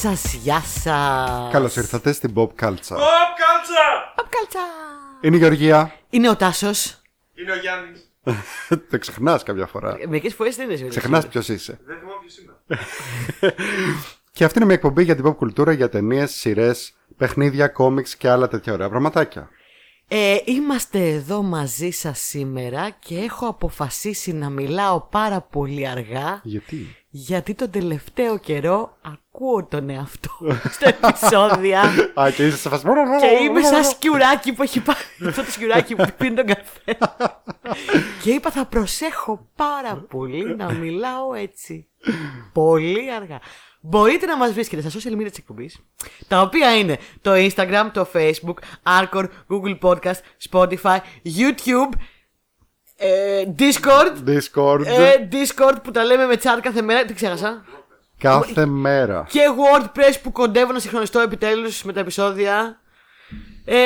σας, γεια σας. Καλώς ήρθατε στην Bob Culture. Ποπ κάλτσα! Κάλτσα. Είναι η Γεωργία. Είναι ο Τάσος. Είναι ο Γιάννης. Το ξεχνάς κάποια φορά. Μερικές φορές δεν είναι Ξεχνάς ποιος είσαι. Δεν θυμάμαι ποιος είναι. Και αυτή είναι μια εκπομπή για την pop κουλτούρα, για ταινίες, σειρές, παιχνίδια, κόμιξ και άλλα τέτοια ωραία πραγματάκια. Ε, είμαστε εδώ μαζί σας σήμερα και έχω αποφασίσει να μιλάω πάρα πολύ αργά Γιατί; γιατί τον τελευταίο καιρό ακούω τον εαυτό μου στα επεισόδια. Α, και είσαι σε φάση. και είμαι σαν σκιουράκι που έχει πάρει αυτό το σκιουράκι που πίνει τον καφέ. Και είπα θα προσέχω πάρα πολύ να μιλάω έτσι πολύ αργά. Μπορείτε να μας βρίσκετε στα social media της εκπομπής τα οποία είναι το Instagram, το Facebook, Anchor, Google Podcast, Spotify, YouTube ε, Discord Discord. ε, Discord που τα λέμε με τσάρ κάθε μέρα, τι ξέχασα; Κάθε μέρα. και WordPress που κοντεύω να συγχρονιστώ επιτέλους με τα επεισόδια. Ε,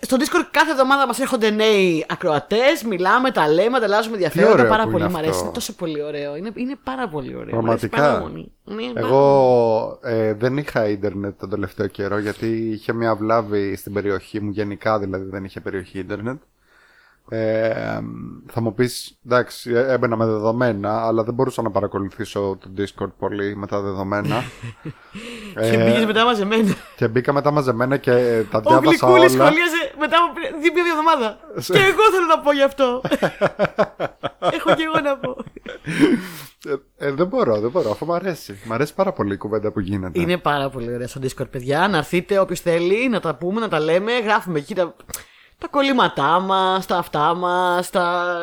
στο Discord κάθε εβδομάδα μας έρχονται νέοι ακροατές, μιλάμε, τα λέμε, ανταλλάσσουμε ενδιαφέροντα. ωραίο Πάρα που πολύ είναι μου αρέσει. αυτό. Είναι τόσο πολύ ωραίο. Είναι, είναι πάρα πολύ ωραίο. Πραγματικά. Μου αρέσει πάρα πολύ. Είναι πάρα Εγώ ε, δεν είχα ίντερνετ τον τελευταίο καιρό γιατί είχε μια βλάβη στην περιοχή μου, γενικά δηλαδή δεν είχε περιοχή ίντερνετ. Ε, θα μου πεις, εντάξει, ε, έμπαινα με δεδομένα, αλλά δεν μπορούσα να παρακολουθήσω το Discord πολύ με τα δεδομένα. πολύ. Και μπήκες μετά μαζεμένα. και μπήκα μετά μαζεμένα και ε, τα Ο διάβασα Γλυκούλης όλα. σχολίασε μετά από πρι- δύο μία εβδομάδα. και εγώ θέλω να πω γι' αυτό. Έχω και εγώ να πω. Ε, ε, δεν μπορώ, δεν μπορώ, αφού μου αρέσει. Μ' αρέσει πάρα πολύ η κουβέντα που γίνεται. Είναι πάρα πολύ ωραία στο Discord, παιδιά. Να έρθετε όποιο θέλει, να τα πούμε, να τα λέμε. Γράφουμε εκεί τα, τα κολλήματά μας, τα αυτά μας, τα.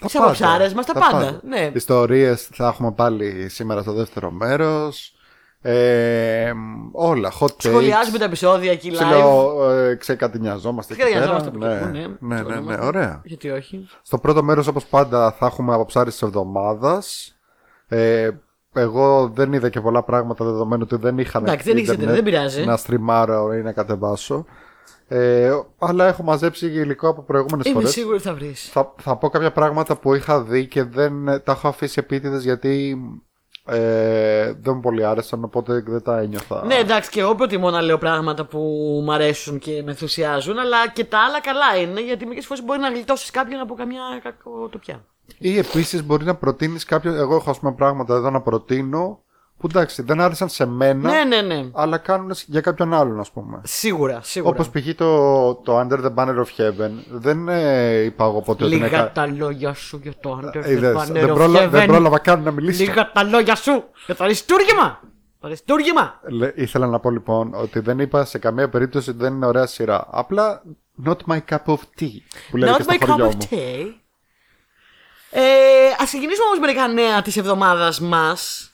Τα Τις πάντα, αποψάρε μας, τα, πάντα. Ναι. Ιστορίες θα έχουμε πάλι σήμερα στο δεύτερο μέρος. Ε, όλα, hot takes. Σχολιάζουμε τα επεισόδια εκεί live. Ψηλό, ε, ξεκατηνιαζόμαστε εκεί πέρα. Ξεκατηνιαζόμαστε από Ναι, εκεί που, ναι, ναι, ναι, Ψιλονόμαστε. ωραία. Γιατί όχι. Στο πρώτο μέρος όπως πάντα θα έχουμε αποψάρεις της εβδομάδας. Ε, εγώ δεν είδα και πολλά πράγματα δεδομένου ότι δεν είχα Εντάξει, δεν ήξερε, ίντερνετ δεν πειράζει. να στριμάρω ή να κατεβάσω. Ε, αλλά έχω μαζέψει υλικό από προηγούμενες Είμαι φορές. σίγουρη ότι θα βρεις. Θα, θα πω κάποια πράγματα που είχα δει και δεν τα έχω αφήσει επίτηδες γιατί ε, δεν μου πολύ άρεσαν οπότε δεν τα ένιωθα. Ναι, εντάξει, και εγώ προτιμώ να λέω πράγματα που μου αρέσουν και με ενθουσιάζουν, αλλά και τα άλλα καλά είναι, γιατί μερικές φορές μπορεί να γλιτώσεις κάποιον από καμιά κακοτοπιά. Ή επίσης μπορεί να προτείνεις κάποιο. Εγώ έχω ας πούμε πράγματα εδώ να προτείνω που εντάξει δεν άρεσαν σε μένα, Ναι, ναι, ναι. αλλά κάνουν για κάποιον άλλον ας πούμε. Σίγουρα, σίγουρα. Όπως π.χ. Το, το Under the Banner of Heaven. Δεν ε, είπα εγώ ποτέ ότι είναι Λίγα κα- τα λόγια σου για το Under Ε, the είδες, Banner δεν, of πρόλα- δεν Heaven. πρόλαβα καν να μιλήσω. Λίγα τα λόγια σου για το αριστούργημα. Το αριστούργημα. Λε- Ήθελα να πω λοιπόν ότι δεν είπα σε καμία περίπτωση ότι δεν είναι ωραία σειρά. Απλά not my cup of tea. Που λέει Not και στο my cup χωριό of μου. tea. Ε, ας ξεκινήσουμε όμως μερικά νέα της εβδομάδας μας.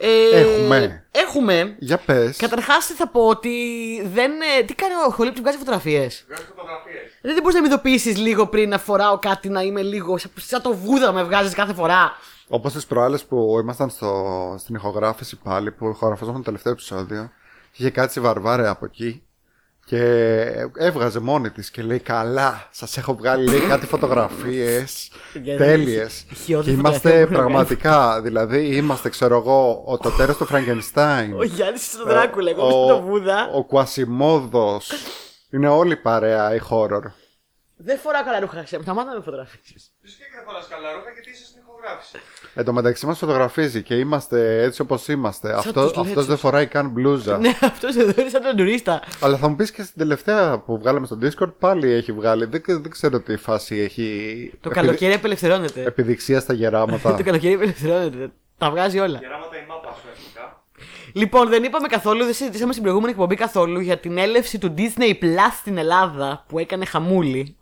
Ε, Έχουμε. Έχουμε. Για πες. Καταρχάς θα πω ότι δεν... ε, Τι κάνει ο Χολίπτης, βγάζει φωτογραφίες. Βγάζει φωτογραφίες. Δεν μπορείς να με ειδοποιήσεις λίγο πριν να φοράω κάτι να είμαι λίγο... σαν- Σαν το βούδα με βγάζεις κάθε φορά. Όπως τις προάλλες που ήμασταν στο, στην ηχογράφηση πάλι, που ηχογραφαζόταν το τελευταίο επεισόδιο, και είχε κάτσει η Βαρβάρε από εκεί και έβγαζε μόνη της και λέει: Καλά, σας έχω βγάλει λέει, κάτι φωτογραφίες Γιατί τέλειες. χιώδης Και φωτογραφίας είμαστε που έχω πραγματικά, δηλαδή είμαστε, ξέρω εγώ, ο, το τέρα του Φραγκενστάιν. Ο Γιάννης στον Δράκουλα, εγώ στον βούδα. ο Κουασιμόδος. Είναι όλη η παρέα η horror. Δεν φοράω καλά ρούχα, ξέρετε. Σταμάτα να με φωτογραφίσεις. Φυσικά και θα φοράς καλά ρούχα γιατί είσαι στην ηχογράφηση. Εν τω μεταξύ μας φωτογραφίζει και είμαστε έτσι όπως είμαστε. Αυτό τους αυτός λέτσους. δεν φοράει καν μπλούζα. Ναι, αυτός εδώ είναι σαν τον τουρίστα. Αλλά θα μου πεις και στην τελευταία που βγάλαμε στο Discord πάλι έχει βγάλει. Δεν, δεν ξέρω τι φάση έχει. Το επιδει- καλοκαίρι απελευθερώνεται. Επιδειξία στα γεράματα. Το καλοκαίρι απελευθερώνεται. Τα βγάζει όλα. Γεράματα η μάπα σου αρχικά. Λοιπόν, δεν είπαμε καθόλου, δεν συζητήσαμε στην προηγούμενη εκπομπή καθόλου για την έλευση του Disney Plus στην Ελλάδα που έκανε χαμούλη.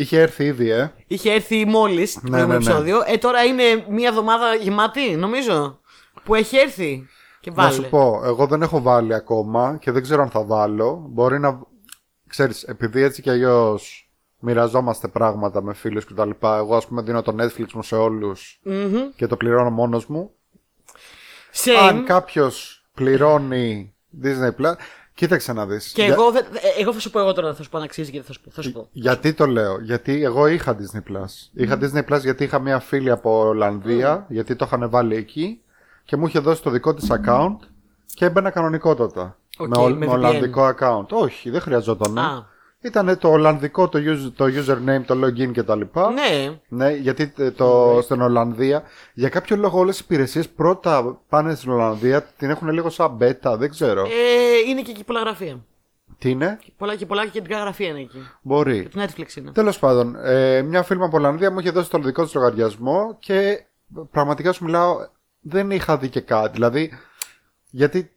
Είχε έρθει ήδη, ε. Είχε έρθει μόλις το Ναι, προηγούμενο ναι, ναι. επεισόδιο. Ε, τώρα είναι μία εβδομάδα γεμάτη, νομίζω. Που έχει έρθει. Και Να βάλε. σου πω, εγώ δεν έχω βάλει ακόμα και δεν ξέρω αν θα βάλω. Μπορεί να. Ξέρεις, επειδή έτσι κι αλλιώς μοιραζόμαστε πράγματα με φίλους και τα λοιπά. Εγώ, ας πούμε, δίνω το Netflix μου σε όλους Μμμ. και το πληρώνω μόνος μου. Same. Αν κάποιος πληρώνει Disney Plus, κοίταξε να δεις. Και Για- εγώ, δεν- ε, εγώ θα σου πω εγώ τώρα, θα σου πω αν αξίζει και δεν θα σου πω. Θα σου πω. Γιατί το λέω, Γιατί εγώ είχα Disney Plus. Είχα Disney Plus γιατί είχα μια φίλη από Ολλανδία, γιατί το είχαν βάλει εκεί και μου είχε δώσει το δικό της account Και έμπαινα κανονικότατα. Οκ, με, ο- με με VPN. Ολλανδικό account. Όχι, δεν χρειαζόταν. Α. Ήταν το Ολλανδικό το, user, το username, το login κτλ. Ναι. Ναι, γιατί ε, το, στην Ολλανδία για κάποιο λόγο όλες οι υπηρεσίες πρώτα πάνε στην Ολλανδία, την έχουν λίγο σαν beta, δεν ξέρω. Ε, είναι και εκεί πολλά γραφεία. Τι είναι, Πολλά και πολλά κεντρικά γραφεία είναι εκεί. μπορεί. Το Netflix είναι. Τέλος πάντων, ε, μια φίλη μου από Ολλανδία μου είχε δώσει το δικό της λογαριασμό και πραγματικά σου μιλάω, δεν είχα δει και κάτι. Δηλαδή, γιατί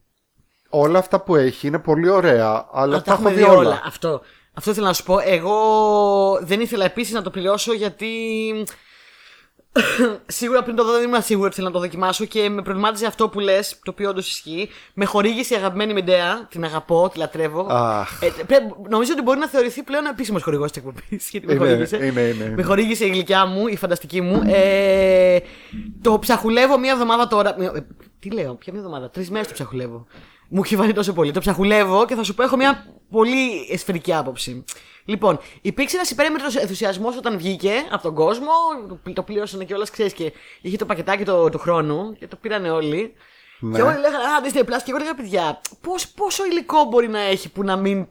όλα αυτά που έχει είναι πολύ ωραία, αλλά Α, τα έχω έχουμε δει δει όλα. όλα. Αυτό. Αυτό ήθελα να σου πω. Εγώ δεν ήθελα επίσης να το πληρώσω γιατί. Σίγουρα πριν το δω δεν ήμουν σίγουρη ότι θέλω να το δοκιμάσω και με προβλημάτιζε αυτό που λες, το οποίο όντως ισχύει. Με χορήγησε η αγαπημένη Μεντέα, την αγαπώ, τη λατρεύω. Αχ. Ε, πρέ- νομίζω ότι μπορεί να θεωρηθεί πλέον επίσημος χορηγός της εκπομπής. Γιατί με Είναι, χορήγησε. είναι, είναι, είναι. Με χορήγησε η γλυκιά μου, η φανταστική μου. Ε, το ψαχουλεύω μία εβδομάδα τώρα. μία- ε, Τι λέω, ποια μία εβδομάδα, τρεις μέρες το ψαχουλεύω. Μου έχει βάλει τόσο πολύ. Το ψαχουλεύω και θα σου πω, έχω μια πολύ εσφαιρική άποψη. Λοιπόν, υπήρξε ένας υπέρμετρος ενθουσιασμός όταν βγήκε από τον κόσμο. Το, το πλήρωσαν και όλα, ξέρεις και είχε το πακετάκι του του χρόνου και το πήρανε όλοι. Ναι. Και όλοι λέγανε Α, Disney Plus. Και εγώ έλεγα, παιδιά, πώς, πόσο υλικό μπορεί να έχει που να μην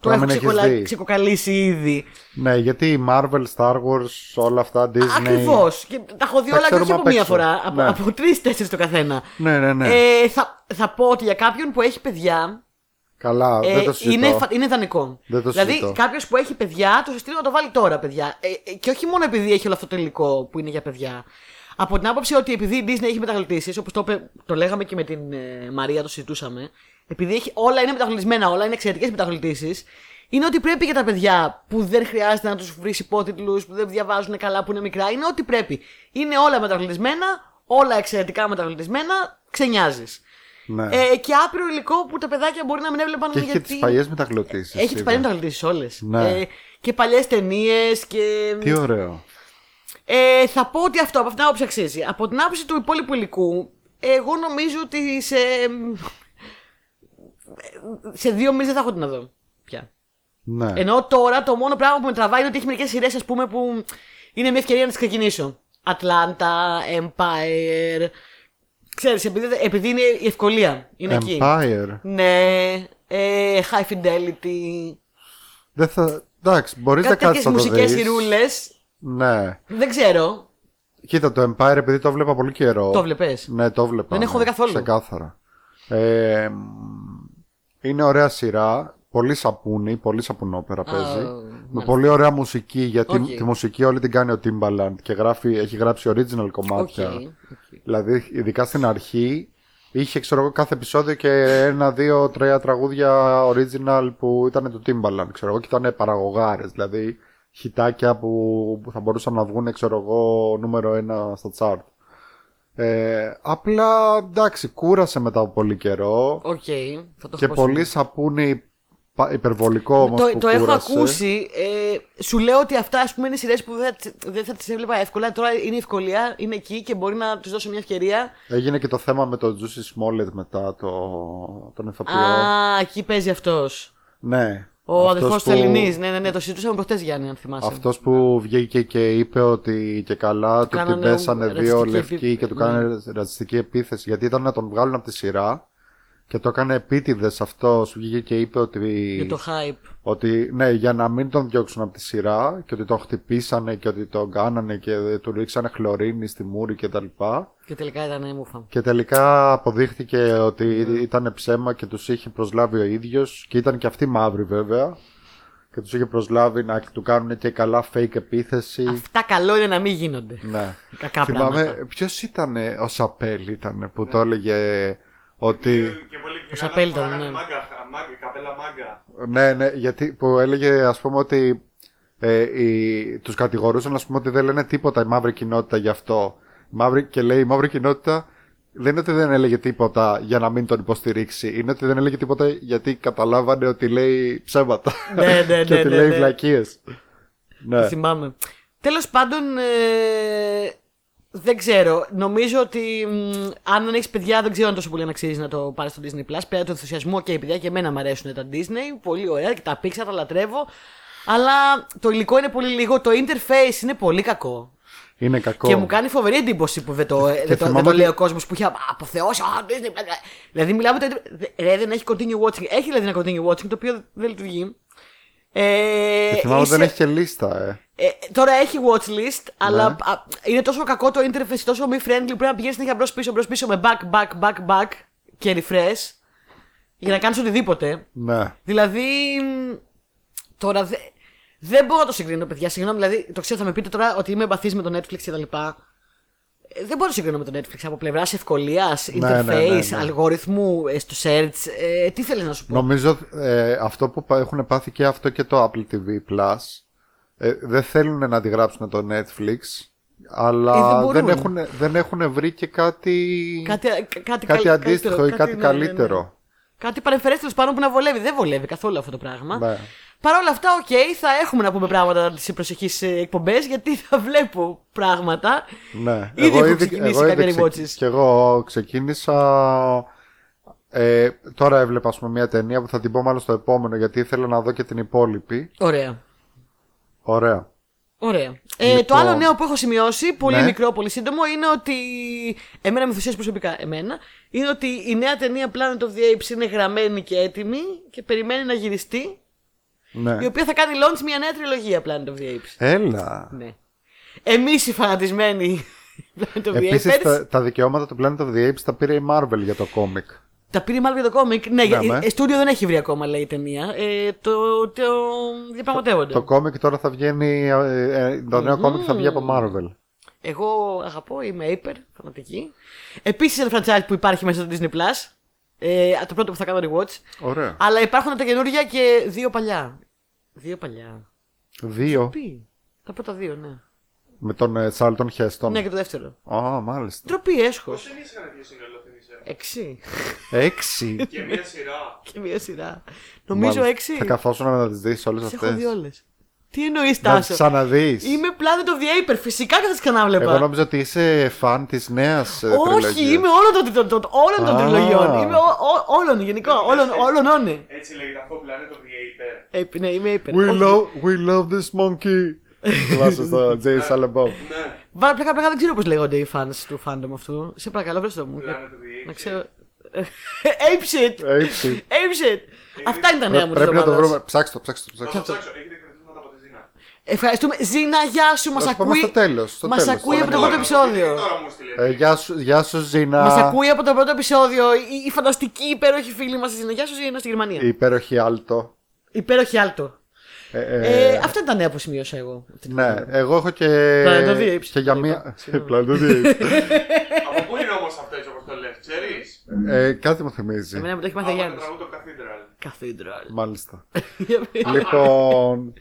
το να έχω μην έχεις ξεκολα... δει. ξεκοκαλίσει ήδη. Ναι, γιατί η Marvel, Star Wars, όλα αυτά, Disney. Ακριβώς. Και τα έχω δει Τα όλα και όχι ξέρουμε από απ' μία έξω. φορά. Από, Ναι. από τρει-τέσσερι το καθένα. Ναι, ναι, ναι. Ε, θα, θα πω ότι για κάποιον που έχει παιδιά. Καλά, Ε, δεν το συζητώ. είναι, φα- είναι ιδανικό. Δεν το δηλαδή, συζητώ. κάποιος που έχει παιδιά, το συστήνω να το βάλει τώρα, παιδιά. Ε, ε, και όχι μόνο επειδή έχει όλο αυτό το υλικό που είναι για παιδιά. Από την άποψη ότι επειδή η Disney έχει μεταγλωτήσει, όπως το, είπε- το λέγαμε και με την ε, Μαρία, το συζητούσαμε, επειδή έχει, όλα είναι μεταγλωτισμένα, όλα είναι εξαιρετικές μεταγλωτήσει, είναι ότι πρέπει για τα παιδιά που δεν χρειάζεται να τους βρεις υπότιτλους, που δεν διαβάζουν καλά, που είναι μικρά, είναι ότι πρέπει. Είναι όλα μεταγλωτισμένα, όλα εξαιρετικά μεταγλωτισμένα, ξενιάζεις. Ναι. Ε, και άπειρο υλικό που τα παιδάκια μπορεί να μην έβλεπαν και έχει γιατί. και τις παλιές μεταγλωτήσει. Έχει τις παλιές μεταγλωτήσει όλες. Ναι. Ε, και παλιές ταινίες και. Τι ωραίο. Ε, θα πω ότι αυτό από αυτήν την άποψη αξίζει. Από την άποψη του υπόλοιπου υλικού, εγώ νομίζω ότι σε. Σε δύο μήνε δεν θα έχω τι να δω πια. Ναι. Ενώ τώρα το μόνο πράγμα που με τραβάει είναι ότι έχει μερικές σειρές, ας πούμε, που είναι μια ευκαιρία να τις ξεκινήσω. Atlanta, Empire. Ξέρεις, επειδή, επειδή είναι η ευκολία. Είναι εκεί. Empire. Ναι. Ε, high fidelity. Δεν θα... Εντάξει, μπορείς να Κάτι κάτσεις τέτοιες να το μουσικές δεις. σειρούλε. Ναι. Δεν ξέρω. Κοίτα, το Empire, επειδή το βλέπα πολύ καιρό. Το βλέπες. Ναι, το βλέπα. Δεν έχω ναι, δει καθόλου. Ξεκάθαρα. Ε, μ, είναι ωραία σειρά. Πολύ σαπούνι, πολύ σαπουνόπερα παίζει. με μάλιστα. πολύ ωραία μουσική, γιατί Οκ. τη μουσική όλη την κάνει ο Timbaland και γράφει, έχει γράψει original Οκ. κομμάτια. οκ. Δηλαδή, ειδικά στην αρχή, είχε ξέρω εγώ κάθε επεισόδιο και ένα, δύο, τρία τραγούδια original που ήταν του Timbaland, ξέρω εγώ, και ήταν παραγωγάρες. Δηλαδή, χιτάκια που, που θα μπορούσαν να βγουν, ξέρω εγώ, νούμερο ένα στο chart. Ε, απλά εντάξει, κούρασε μετά από πολύ καιρό Οκ. Θα το και έχω πολύ σαπούνι πα- υπερβολικό όμως Το, που το έχω κούρασε. ακούσει. Ε, σου λέω ότι αυτά ας πούμε, είναι σειρές που δεν, δεν θα τις έβλεπα εύκολα. Τώρα είναι η ευκολία, είναι εκεί και μπορεί να τους δώσω μια ευκαιρία. Έγινε και το θέμα με το Jussie Smollett μετά το, τον ηθοποιό. Α, εκεί παίζει αυτός. ναι. Ο Αυτός αδερφός που- τη Ελληνής. Ναι, ναι, ναι, το συζητούσαμε προχτές Γιάννη, αν θυμάσαι. Αυτός που βγήκε και είπε ότι και καλά του την κάνανε πέσανε δύο ρατσιστική λευκοί επί- και του ναι. κάνανε ρατσιστική επίθεση γιατί ήταν να τον βγάλουν από τη σειρά και το έκανε επίτηδες αυτός βγήκε και είπε ότι, Για το hype. ότι ναι για να μην τον διώξουν από τη σειρά και ότι τον χτυπήσανε και ότι τον κάνανε και του ρίξανε χλωρίνη στη μούρη και τα λοιπά Και τελικά ήταν μούφα. και τελικά αποδείχθηκε ότι ήταν ψέμα και τους είχε προσλάβει ο ίδιος και ήταν και αυτοί μαύροι βέβαια και τους είχε προσλάβει να του κάνουν και καλά fake επίθεση. Αυτά καλό είναι να μην γίνονται. Ναι. Κακά Θυμάμαι, πράγματα. ποιος ήταν ο Σαπέλ ήταν που το έλεγε ότι. Και πολύ Ο Σαπέλ ήταν, ναι. Μάγκα, μάγκα, καπέλα μάγκα. Ναι, ναι, γιατί που έλεγε ας πούμε ότι ε, οι, τους κατηγορούσαν ας πούμε ότι δεν λένε τίποτα η μαύρη κοινότητα γι' αυτό. Η μαύρη, και λέει η μαύρη κοινότητα δεν είναι ότι δεν έλεγε τίποτα για να μην τον υποστηρίξει. Είναι ότι δεν έλεγε τίποτα γιατί καταλάβανε ότι λέει ψέματα. Ναι, ναι, και ναι, ότι ναι, λέει ναι. βλακίες. Ναι. Το θυμάμαι. Τέλος πάντων, ε, δεν ξέρω. Νομίζω ότι μ, αν δεν έχεις παιδιά, δεν ξέρω αν τόσο πολύ να αξίζει να το πάρεις στο Disney Plus. Πέρα του ενθουσιασμού και επειδή και εμένα μου αρέσουν τα Disney. Πολύ ωραία και τα Pixar τα λατρεύω. Αλλά το υλικό είναι πολύ λίγο. Το interface είναι πολύ κακό. Είναι κακό. Και μου κάνει φοβερή εντύπωση που δεν το, δεν το, δεν θυμάμαι το ότι- λέει ο κόσμος που είχε αποθεώσει. Α, Disney, μπλα, μπλα. Δηλαδή μιλάμε το. Ρε, δεν έχει continue watching. Έχει δηλαδή ένα continue watching το οποίο δεν λειτουργεί. Ε, Και θυμάμαι ότι δεν είσαι- έχει και λίστα, ε. Ε, τώρα έχει watch list, αλλά Ναι. α, είναι τόσο κακό το interface, τόσο μη friendly που πρέπει να πηγαίνεις συνέχεια μπρος πίσω, μπρος πίσω με back, back, back, back και refresh για να κάνεις οτιδήποτε. Ναι. Δηλαδή. μ, Τώρα δε- δεν μπορώ να το συγκρίνω, παιδιά. Συγγνώμη, δηλαδή το ξέρω, θα με πείτε τώρα ότι είμαι εμπαθής με το Netflix κτλ. Ε, Δεν μπορώ να συγκρίνω με το Netflix από πλευράς ευκολίας, Ναι, interface, ναι, ναι, ναι. αλγόριθμου, ε, στο search. Ε, τι θέλεις να σου πω. Νομίζω ε, αυτό που πα- έχουν πάθει και αυτό και το Apple TV Plus ε, δεν θέλουν να αντιγράψουν το Netflix αλλά Ε, δεν δεν, μπορούν. έχουν, δεν έχουν βρει και κάτι, Κάτι, κα- κάτι, κάτι καλ- αντίστοιχο καλύτερο, ή κάτι ναι, ναι, ναι. καλύτερο. Κάτι παρεμφερέστερο πάνω που να βολεύει. Δεν βολεύει καθόλου αυτό το πράγμα. Ναι. Παρ' όλα αυτά, οκ, θα έχουμε να πούμε πράγματα στις προσεχείς εκπομπές γιατί θα βλέπω πράγματα. Ναι. Ήδη έχω ξεκινήσει κάποια ξεκι- rewatches. Και εγώ ξεκίνησα. Ε, τώρα έβλεπα ας πούμε, μια ταινία που θα την πω μάλλον στο επόμενο γιατί ήθελα να δω και την υπόλοιπη. Ωραία. Ωραία. Ωραία. Ε, Λοιπόν. Το άλλο νέο που έχω σημειώσει, πολύ Ναι. μικρό, πολύ σύντομο, είναι ότι. Εμένα με ενθουσιάζει προσωπικά, εμένα. Είναι ότι η νέα ταινία Planet of the Apes είναι γραμμένη και έτοιμη και περιμένει να γυριστεί. Ναι. Η οποία θα κάνει launch μια νέα τριλογία Planet of the Apes. Έλα. Ναι. Εμείς οι φανατισμένοι Planet of the Apes. Επίσης πέρυσι- τα, τα δικαιώματα του Planet of the Apes τα πήρε η Marvel για το κόμικ. Τα πήρε μάλλον για το κόμικ. Ναι, Ναι, ναι με. στούντιο δεν έχει βρει ακόμα, λέει η ταινία. Ε, το, το διαπραγματεύονται. Το κόμικ τώρα θα βγαίνει. ε, ε, το νέο κόμικ θα βγει από Marvel. Εγώ αγαπώ, είμαι hyper, φανατική. Επίσης ένα franchise που υπάρχει μέσα στο Disney Plus. Ε, το πρώτο που θα κάνω rewatch. Ωραία. Αλλά υπάρχουν τα καινούργια και δύο παλιά. Δύο παλιά. Δύο. Πει. Τα πρώτα δύο, ναι. Με τον ε, Charlton Heston. Ναι, και το δεύτερο. Α, μάλιστα. Ντροπή, έσχος. Πόσε ταινίε είχαν βγει σύνολο, θυμίσαι. Έξι. Έξι. Και μία σειρά. και μία σειρά. Νομίζω Μάλιστα. έξι. Θα καθόσουν να τις δεις όλες Τις έχω δει αυτέ. όλες. Τι εννοείς, Να τις Τάσο; ξαναδείς. Είμαι Planet of the Aper. Φυσικά και θα τις ξανάβλεπα. Εγώ νόμιζα ότι είσαι φαν της νέας Όχι, είμαι όλων των, των, όλων των Α. τριλογιών. Είμαι ό- ό- όλων γενικά. Όλων, όλων, όλων. Έτσι λέγεται αυτό που λένε το Creator. Ε, ναι, είμαι Aper. We Όχι. love, we love this monkey. Θυμάσαι στο Jay Silent Bob. Ναι, Βα- Πλάκα, πλάκα, δεν ξέρω πώς λέγονται οι fans του fandom αυτού. Σε παρακαλώ, βρες το μου. Planet of the Apes. Να ξέρω. Ape shit! Έτσι. Ape shit! Αυτά είναι τα νέα μου της Πρέπει να το εβδομάδας. βρούμε. Ψάξτε το, ψάξτε το. Θα Ψάξτε το το. ψάξω. Έχετε κρατήματα από τη Ζήνα. Ευχαριστούμε. Ζήνα, γεια σου, μας Θα το πάμε ακούει. στο τέλος, στο Μας τέλος, ακούει στο από το τέλος. πρώτο επεισόδιο. Τώρα μου στείλε. Ε, γεια σου, γεια σου Ζήνα. Μας ακούει από το πρώτο επεισόδιο η, η φανταστική υπέροχη φίλη μας στη Ζήνα. Γεια σου, Ζήνα, στη Γερμανία. Η υπέροχη Άλτο. Υπέροχη Άλτο. Ε, Ε, ε, αυτά είναι τα νέα που σημείωσα εγώ. Ναι, εγώ έχω και. Planet of the Apes. Και για Το μία. είπα. Συγγνώμη. Planet of the Apes. Από πού είναι όμως αυτό έτσι όπως το λες, ξέρεις; Ε, Κάτι μου θυμίζει. Εμένα μου το έχει μάθει ο Από το Γιάννης. τραγούδι το Cathedral. Cathedral. Μάλιστα. Λοιπόν.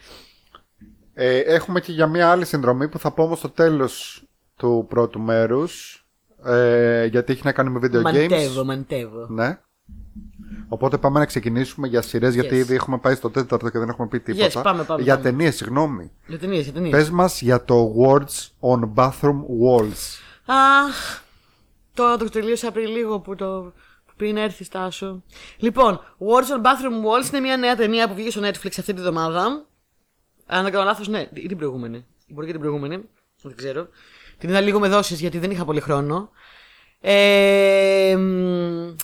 ε, έχουμε και για μία άλλη συνδρομή που θα πω όμως στο τέλος του πρώτου μέρους. Ε, γιατί έχει να κάνει με video Μαντεύω, games. μαντεύω. Ναι. Οπότε πάμε να ξεκινήσουμε για σειρές γιατί Yes. ήδη έχουμε πάει στο τέταρτο και δεν έχουμε πει τίποτα. πάμε, πάμε, για πάμε. ταινίες, συγγνώμη. Για ταινίες, για ταινίες. Πες μας για το Words on Bathroom Walls. Αχ, τώρα το τελείωσα πριν λίγο που το που πριν έρθει στάσο. Λοιπόν, Words on Bathroom Walls είναι μια νέα ταινία που βγήκε στο Netflix αυτή τη βδομάδα. Αν δεν κάνω λάθος, ναι, ή την προηγούμενη. Μπορεί και την προηγούμενη, δεν ξέρω. Την είδα λίγο με δόσεις γιατί δεν είχα πολύ χρόνο. Ε, μ,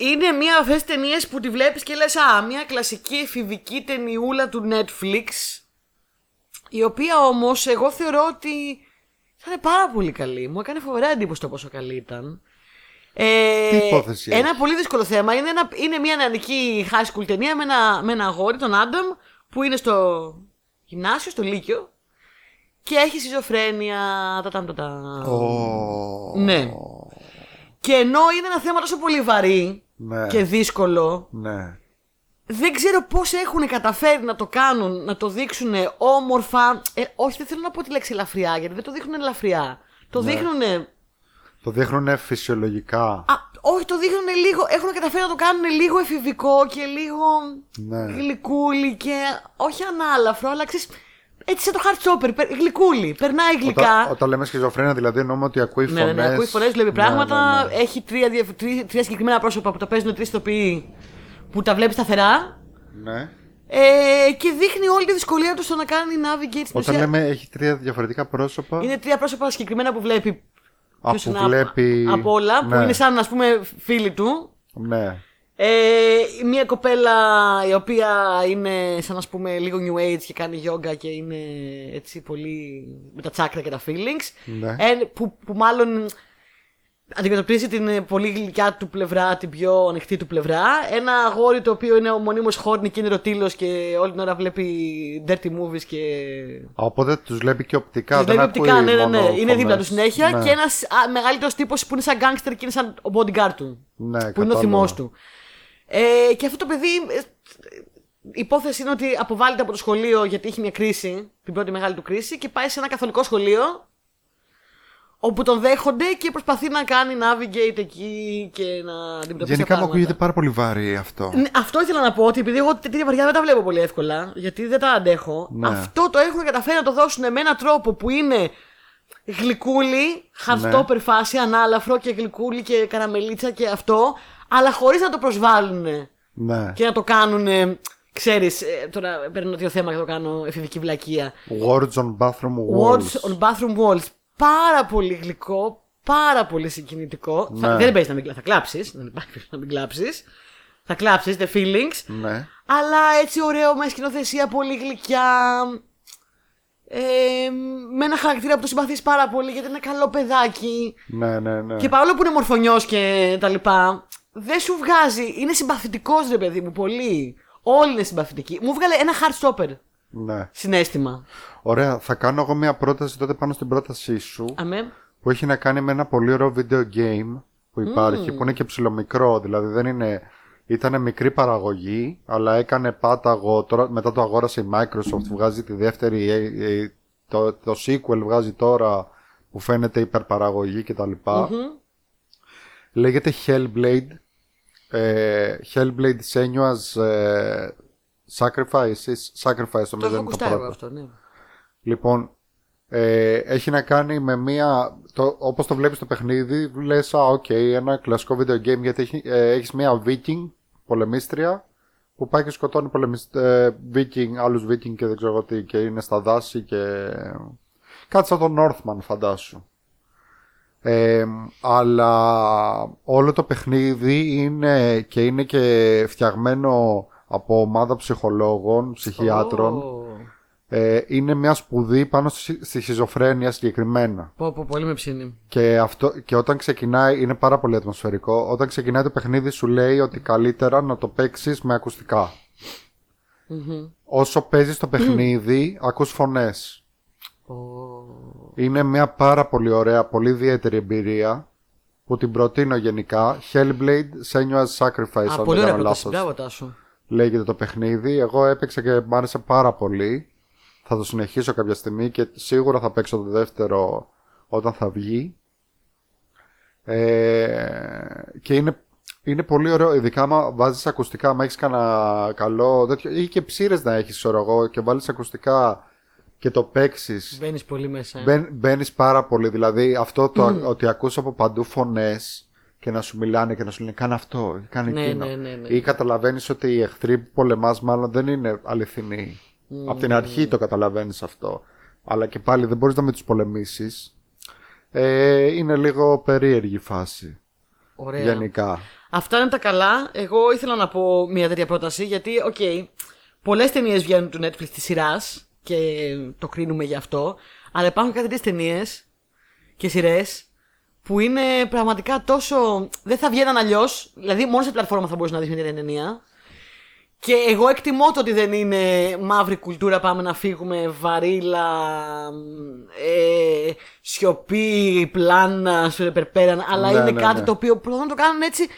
είναι μία από αυτές τις ταινίες που τη βλέπεις και λες: Α, μια κλασική εφηβική ταινιούλα του Netflix. Η οποία όμως εγώ θεωρώ ότι ήταν πάρα πολύ καλή. Μου έκανε φοβερά εντύπωση το πόσο καλή ήταν. Ε, Τι υπόθεση ένα έχει; πολύ δύσκολο θέμα. Είναι, ένα, είναι μια νεανική high school ταινία με ένα, με ένα αγόρι, τον Άνταμ, που είναι στο γυμνάσιο, στο Λύκειο και έχει σιζοφρένεια. Τα, τα, τα, τα. Ω, Ναι. Και ενώ είναι ένα θέμα τόσο πολύ βαρύ Ναι. και δύσκολο, Ναι. δεν ξέρω πώς έχουν καταφέρει να το κάνουν, να το δείξουν όμορφα. Ε, όχι, δεν θέλω να πω τη λέξη ελαφριά, γιατί δεν το δείχνουν ελαφριά. Το Ναι. δείχνουν. Το δείχνουν φυσιολογικά. Α, όχι, το δείχνουν λίγο. Έχουν καταφέρει να το κάνουν λίγο εφηβικό και λίγο Ναι. γλυκούλι και. Όχι ανάλαφρο, αλλά ξέρεις. Έτσι σαν το hard chopper, γλυκούλι. Περνάει γλυκά. Όταν, όταν λέμε σχιζοφρένεια, δηλαδή εννοούμε ότι ακούει Ναι, φωνές. ναι, ναι, ακούει φωνές, βλέπει Ναι, πράγματα. ναι, ναι. Έχει τρία, διαφ- τρία, τρία συγκεκριμένα πρόσωπα που τα παίζουν τρεις ηθοποιοί που τα βλέπει σταθερά. Ναι. Ε, και δείχνει όλη τη δυσκολία του στο να κάνει navigate στην Όταν ουσία. λέμε έχει τρία διαφορετικά πρόσωπα. Είναι τρία πρόσωπα συγκεκριμένα που βλέπει. Α, ποιος που είναι απ- βλέπει- Από όλα, που ναι. είναι σαν, ας πούμε, φίλοι του. Ναι. Ε, μια κοπέλα η οποία είναι σαν να πούμε λίγο new age και κάνει yoga και είναι έτσι πολύ με τα τσάκρα και τα feelings. Ναι. Ε, που, που μάλλον αντιμετωπίζει την ε, πολύ γλυκιά του πλευρά, την πιο ανοιχτή του πλευρά. Ένα αγόρι το οποίο είναι ο μονίμως χόρνη και είναι ρωτήλος και όλη την ώρα βλέπει dirty movies και... Α, Οπότε τους βλέπει και οπτικά. Τους δεν βλέπει οπτικά, ακούει ναι, ναι, ναι. μόνο Είναι δίπλα φωνές. του συνέχεια Ναι. και ένας α, μεγαλύτερος τύπος που είναι σαν gangster και είναι σαν ο bodyguard του Ναι, που είναι ο κατάλαβα. θυμός του. Ε, και αυτό το παιδί, ε, η υπόθεση είναι ότι αποβάλλεται από το σχολείο γιατί έχει μια κρίση, την πρώτη μεγάλη του κρίση, και πάει σε ένα καθολικό σχολείο όπου τον δέχονται και προσπαθεί να κάνει navigate εκεί και να αντιμετωπίσει τα Γενικά μου πράγματα. ακούγεται πάρα πολύ βαρύ αυτό. Ναι, αυτό ήθελα να πω ότι επειδή εγώ τέτοια βαριά δεν τα βλέπω πολύ εύκολα, γιατί δεν τα αντέχω. Ναι. Αυτό το έχουν καταφέρει να το δώσουν με έναν τρόπο που είναι γλυκούλι, hardstopper Ναι. φάση, ανάλαφρο και γλυκούλι και καραμελίτσα και αυτό, αλλά χωρίς να το προσβάλλουν Ναι. και να το κάνουν. Ξέρεις, τώρα παίρνω δύο θέμα και το κάνω εφηβική βλακεία. Words on bathroom walls. Words on bathroom walls. Πάρα πολύ γλυκό, πάρα πολύ συγκινητικό. Θα, Ναι. δεν παίζεις να μην κλάψει. Θα κλάψεις. Δεν υπάρχει περίπτωση να μην κλάψεις. Θα κλάψεις, the feelings. Ναι. Αλλά έτσι ωραίο με σκηνοθεσία πολύ γλυκιά. Ε, με ένα χαρακτήρα που το συμπαθείς πάρα πολύ γιατί είναι καλό παιδάκι. Ναι, ναι, ναι. Και παρόλο που είναι μορφωνιός και τα λοιπά, δεν σου βγάζει. Είναι συμπαθητικός ρε παιδί μου, πολύ. Όλοι είναι συμπαθητικοί. Μου βγάλε ένα hard stopper ναι. συνέστημα. Ωραία, θα κάνω εγώ μια πρόταση τότε πάνω στην πρότασή σου Αμέ. που έχει να κάνει με ένα πολύ ωραίο video game που υπάρχει, που είναι και ψηλομικρό, δηλαδή δεν είναι... Ήταν μικρή παραγωγή, αλλά έκανε πάταγο, τώρα, μετά το αγόρασε η Microsoft, βγάζει τη δεύτερη, ε, ε, το, το sequel βγάζει τώρα που φαίνεται υπερπαραγωγή κτλ. Λέγεται Hellblade, ε, Hellblade Senua's ε, Sacrifice, Sacrifice Το νομίζω έχω είναι το ακουστά εγώ πρώτο. αυτό, ναι. Λοιπόν, ε, έχει να κάνει με μία. Το, όπως το βλέπεις το παιχνίδι, λες, α, οκ, ένα κλασικό video game γιατί έχει, ε, έχεις μία Viking πολεμίστρια που πάει και σκοτώνει πολεμισ... ε, Viking, άλλους Viking και δεν ξέρω εγώ τι και είναι στα δάση και... Κάτι σαν τον Northman φαντάσου. Ε, αλλά όλο το παιχνίδι είναι και είναι και φτιαγμένο από ομάδα ψυχολόγων, ψυχιάτρων. Ω, Ε, είναι μια σπουδή πάνω στη, στη σχιζοφρένεια συγκεκριμένα. Πω, πω, πολύ με ψήνει. Και, αυτό, και όταν ξεκινάει, είναι πάρα πολύ ατμοσφαιρικό. Όταν ξεκινάει το παιχνίδι, σου λέει ότι καλύτερα να το παίξεις με ακουστικά. Όσο παίζεις το παιχνίδι, ακούς φωνές. Ω. Είναι μια πάρα πολύ ωραία, πολύ ιδιαίτερη εμπειρία που την προτείνω γενικά. Hellblade Senua's Sacrifice, Α, αν πολύ δεν ωραία κάνω πρόταση. λάθος. Μπράβο, Τάσο. λέγεται το παιχνίδι. Εγώ έπαιξα και μ' άρεσε πάρα πολύ. Θα το συνεχίσω κάποια στιγμή και σίγουρα θα παίξω το δεύτερο όταν θα βγει. Ε, και είναι, είναι πολύ ωραίο, ειδικά άμα βάζεις ακουστικά, άμα έχεις κανένα καλό τέτοιο, ή και ψήρες να έχεις, ξέρω εγώ, και βάλεις ακουστικά και το παίξεις. Μπαίνεις πολύ μέσα. ε. Μπαίνεις μπαίνεις πάρα πολύ. Δηλαδή αυτό το ότι ακούς από παντού φωνές και να σου μιλάνε και να σου λένε κάνε αυτό ή κάνε Ναι, εκείνο. ναι, ναι, ναι. Ή καταλαβαίνεις ότι οι εχθροί που πολεμάς μάλλον δεν είναι αληθινοί. Από την αρχή το καταλαβαίνεις αυτό. Αλλά και πάλι δεν μπορείς να με τους πολεμήσεις. Ε, είναι λίγο περίεργη φάση. Ωραία. Γενικά. Αυτά είναι τα καλά. Εγώ ήθελα να πω μια τέτοια πρόταση γιατί, ok, okay, πολλές ταινίες βγαίνουν του Netflix της σειράς και το κρίνουμε γι' αυτό. Αλλά υπάρχουν κάτι τέτοιες ταινίες και σειρές που είναι πραγματικά τόσο. Δεν θα βγαίναν αλλιώς. Δηλαδή, μόνο σε πλατφόρμα θα μπορούσε να δεις μια τέτοια ταινία. Και εγώ εκτιμώ το ότι δεν είναι μαύρη κουλτούρα, πάμε να φύγουμε, βαρύλα, ε, σιωπή, πλάνα, σου υπερπέραν, αλλά Ναι, είναι ναι, κάτι ναι. το οποίο προσπαθούν να το κάνουν έτσι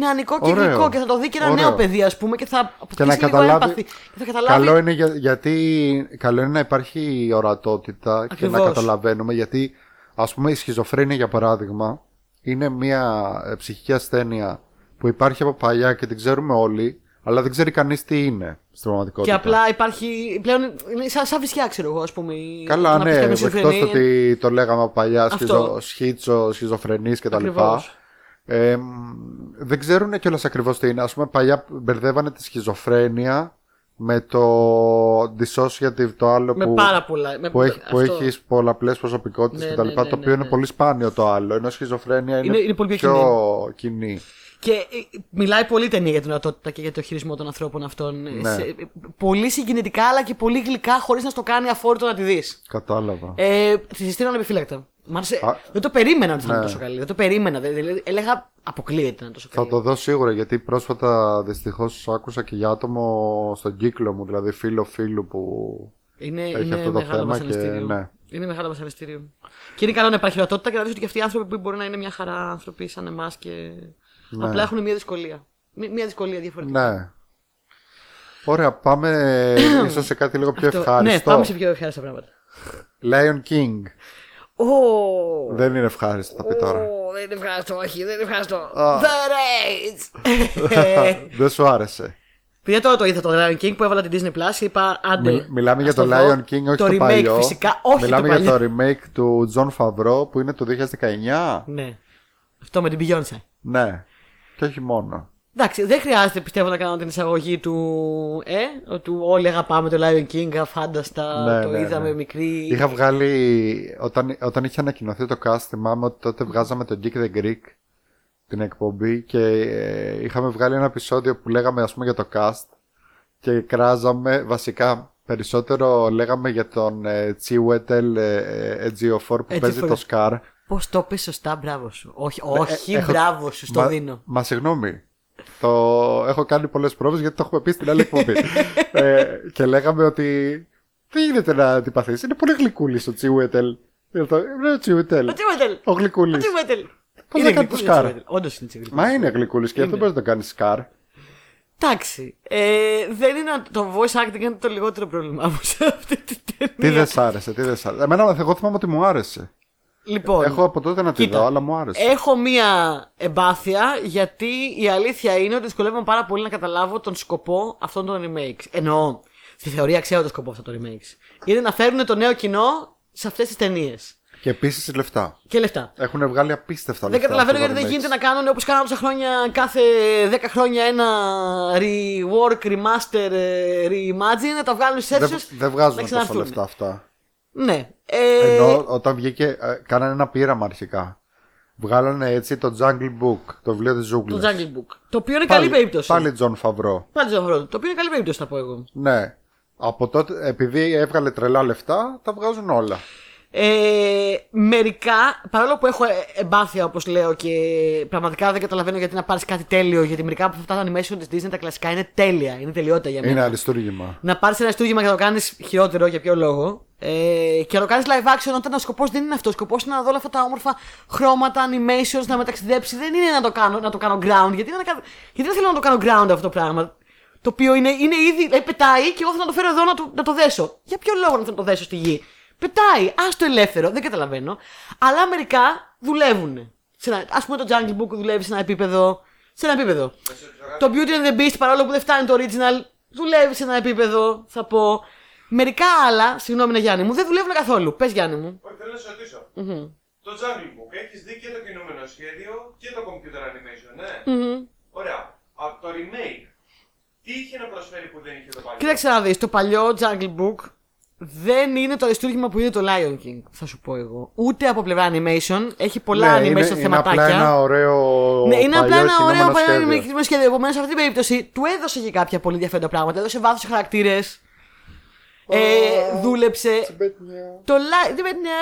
νεανικό και Ωραίο. γλυκό και θα το δει και ένα Ωραίο. νέο παιδί, ας πούμε, και θα Και αποκτήσει να λίγο καταλάβει. έμπαθη. Και θα καταλάβει. Καλό είναι για- γιατί καλό είναι να υπάρχει η ορατότητα και Ακριβώς. να καταλαβαίνουμε γιατί ας πούμε η σχιζοφρένεια για παράδειγμα είναι μια ε, ψυχική ασθένεια που υπάρχει από παλιά και την ξέρουμε όλοι αλλά δεν ξέρει κανείς τι είναι στην Και πραγματικότητα. απλά υπάρχει. Πλέον είναι σαν, σαν βυσιά, ξέρω εγώ, ας πούμε. η- Καλά, να πεις ναι, κάποιος εκτός σχιζοφρενή. το ότι το λέγαμε από παλιά, Αυτό. σχιζο, σχίτσο, σχιζοφρενής κτλ. Ακριβώς. Ε, μ, δεν ξέρουν κιόλας ακριβώς τι είναι. Ας πούμε, παλιά μπερδεύανε τη σχιζοφρένεια με το dissociative το άλλο Με που, πάρα πολλά. Με... που, έχει, που αυτό. έχεις πολλαπλές προσωπικότητες Ναι, και τα ναι, λοιπά, ναι, το ναι, οποίο ναι. είναι πολύ σπάνιο το άλλο, ενώ σχιζοφρένεια είναι, Είναι- είναι πολύ πιο κοινή. Και ε, μιλάει πολύ η ταινία για την ορατότητα και για το χειρισμό των ανθρώπων αυτών. Ε, Ναι. σε- ε, πολύ συγκινητικά αλλά και πολύ γλυκά χωρίς να στο κάνει αφόρητο να τη δεις. Κατάλαβα. Ε, τη συστήνω ανεπιφύλακτα. Μ' άρεσε- Α. Δεν το περίμενα ότι θα είναι Ναι. τόσο καλή. Δεν το περίμενα. Δεν- δηλαδή, έλεγα αποκλείεται να είναι τόσο Θα καλή. το δω σίγουρα γιατί πρόσφατα δυστυχώς άκουσα και για άτομο στον κύκλο μου, δηλαδή φίλο φίλου που Είναι, έχει είναι αυτό το μεγάλο θέμα και βασανιστήριο. ναι. Είναι μεγάλο βασανιστήριο. Και είναι καλό να υπάρχει ορατότητα και να δεις ότι και αυτοί οι άνθρωποι που μπορεί να είναι μια χαρά άνθρωποι σαν εμάς και. Ναι. Απλά έχουν μια δυσκολία. Μια μια δυσκολία διαφορετικά. Ναι. Ωραία, πάμε ίσως σε κάτι λίγο πιο Αυτό- ευχάριστο. Ναι, πάμε σε πιο ευχάριστα πράγματα. Lion King. Ω, Δεν είναι ευχάριστο, θα πει τώρα. Ω, δεν είναι ευχάριστο, όχι, δεν είναι ευχάριστο. Α. The Rage! Δεν σου άρεσε. Παιδιά τώρα το είδα το Lion King που έβαλα την Disney Plus και είπα άντε. Μι- μιλάμε για ας το δω. Lion King, όχι το το, remake παλιό. φυσικά, όχι Μιλάμε το για παλιό. το remake του John Favreau που είναι του 2019. Ναι. Αυτό με την Beyoncé. Ναι. Και όχι μόνο. Εντάξει, δεν χρειάζεται πιστεύω να κάνω την εισαγωγή του. Ε, του όλοι αγαπάμε το Lion King, αφάνταστα. Ναι, το ναι, είδαμε ναι. μικρή. Είχα βγάλει. Όταν, όταν είχε ανακοινωθεί το cast, θυμάμαι ότι τότε βγάζαμε το Geek the Greek την εκπομπή και ε, είχαμε βγάλει ένα επεισόδιο που λέγαμε ας πούμε για το cast και κράζαμε βασικά περισσότερο λέγαμε για τον ε, Chiwetel ε, ε, Ejiofor που Ejiofor. παίζει το Scar. Πώς το πεις σωστά, μπράβο σου. Όχι, όχι Ε, έχω- μπράβο σου, στο Μα- δίνω. Μα συγγνώμη. Το έχω κάνει πολλές πρόβες γιατί το έχουμε πει στην άλλη εκπομπή. ε, και λέγαμε ότι δεν γίνεται να αντιπαθείς; Είναι πολύ γλυκούλης ο Τσιούετελ. Είναι το- είναι ο Τσιούετελ. Ο Τσίμετελ! Ο γλυκούλης. Ο Τσίμετελ! Πώς να κάνει το Scar? Όντως είναι τσιγρή. Μα είναι γλυκούλης και αυτό μπορείς να το κάνεις σκάρ. Εντάξει. Ε, δεν είναι το voice acting είναι το λιγότερο πρόβλημά μου σε αυτή την ταινία. Τι δεν σ' άρεσε, τι δεν σ' άρεσε. Εμένα εγώ θυμάμαι ότι μου άρεσε. Λοιπόν, Έχω από τότε να τη κοίτα, δω, αλλά μου άρεσε. Έχω μία εμπάθεια γιατί η αλήθεια είναι ότι δυσκολεύομαι πάρα πολύ να καταλάβω τον σκοπό αυτών των remakes. Εννοώ, στη θεωρία ξέρω τον σκοπό αυτών των remakes. Είναι να φέρουν το νέο κοινό σε αυτές τις ταινίες. Και επίσης λεφτά. Και λεφτά. Έχουν βγάλει απίστευτα Δεν λεφτά. καταλαβαίνω αυτά γιατί τα δεν remakes. γίνεται να κάνουν όπως κάναμε τόσα χρόνια κάθε 10 χρόνια ένα rework, remaster, ε, reimagine, να τα βγάλουν σε Δεν, αίθουσες, δεν να βγάζουν τόσο ξαναρθούν. λεφτά αυτά. Ναι. Ε, Ενώ όταν βγήκε, ε, κάνανε ένα πείραμα αρχικά. Βγάλανε έτσι το Jungle Book, το βιβλίο της Ζούγκλας. το Jungle Book. Το οποίο είναι καλή περίπτωση. Πάλι John Favreau. Πάλι John Favreau. Το οποίο είναι καλή περίπτωση, θα πω εγώ. Ναι. Από τότε, επειδή έβγαλε τρελά λεφτά, τα βγάζουν όλα. Ε, μερικά, παρόλο που έχω ε, εμπάθεια όπως λέω και πραγματικά δεν καταλαβαίνω γιατί να πάρεις κάτι τέλειο, γιατί μερικά από αυτά τα animation της Disney τα κλασικά είναι τέλεια, είναι τελειότητα για μένα. Είναι αριστούργημα. Να πάρεις ένα στούργημα και να το κάνεις χειρότερο, για ποιο λόγο. Ε, και να το κάνεις live action όταν ο σκοπός δεν είναι αυτό. Ο σκοπός είναι να δω όλα αυτά τα όμορφα χρώματα, animations, να μεταξιδέψει. Δεν είναι να το κάνω, να το κάνω ground. Γιατί, να, κα- γιατί δεν θέλω να το κάνω ground αυτό το πράγμα. Το οποίο είναι, είναι ήδη, δηλαδή πετάει και εγώ θέλω να το φέρω εδώ να το, να το δέσω. Για ποιο λόγο να θέλω να το δέσω στη γη; Πετάει, άστο ελεύθερο, δεν καταλαβαίνω. Αλλά μερικά δουλεύουν. Σε ένα, ας πούμε το Jungle Book δουλεύει σε ένα επίπεδο. Σε ένα επίπεδο. Το Beauty and the Beast, παρόλο που δεν φτάνει το original, δουλεύει σε ένα επίπεδο, θα πω. Μερικά άλλα, συγγνώμη, ναι, Γιάννη μου, δεν δουλεύουν καθόλου. Πες Γιάννη μου. Όχι, θέλω να σε ρωτησω Το Jungle Book έχεις δει και το κινούμενο σχέδιο και το computer animation, ναι. Ωραία. Από το remake, τι είχε να προσφέρει που δεν είχε το παλιό; Κοίταξε να δεις, το παλιό Jungle Book δεν είναι το αριστούργημα που είναι το Lion King, θα σου πω εγώ. Ούτε από πλευρά animation, έχει πολλά Ναι, animation είναι, είναι θεματάκια. απλά ένα ωραίο. Ναι, είναι απλά παλιό ένα ωραίο κινούμενο παλιό σχέδιο. animation σχέδιο. Επομένως, σε αυτή την περίπτωση του έδωσε και κάποια πολύ ενδιαφέροντα πράγματα. Έδωσε βάθος σε χαρακτήρες. Ε, δούλεψε. Το, Li- δεν με- ναι.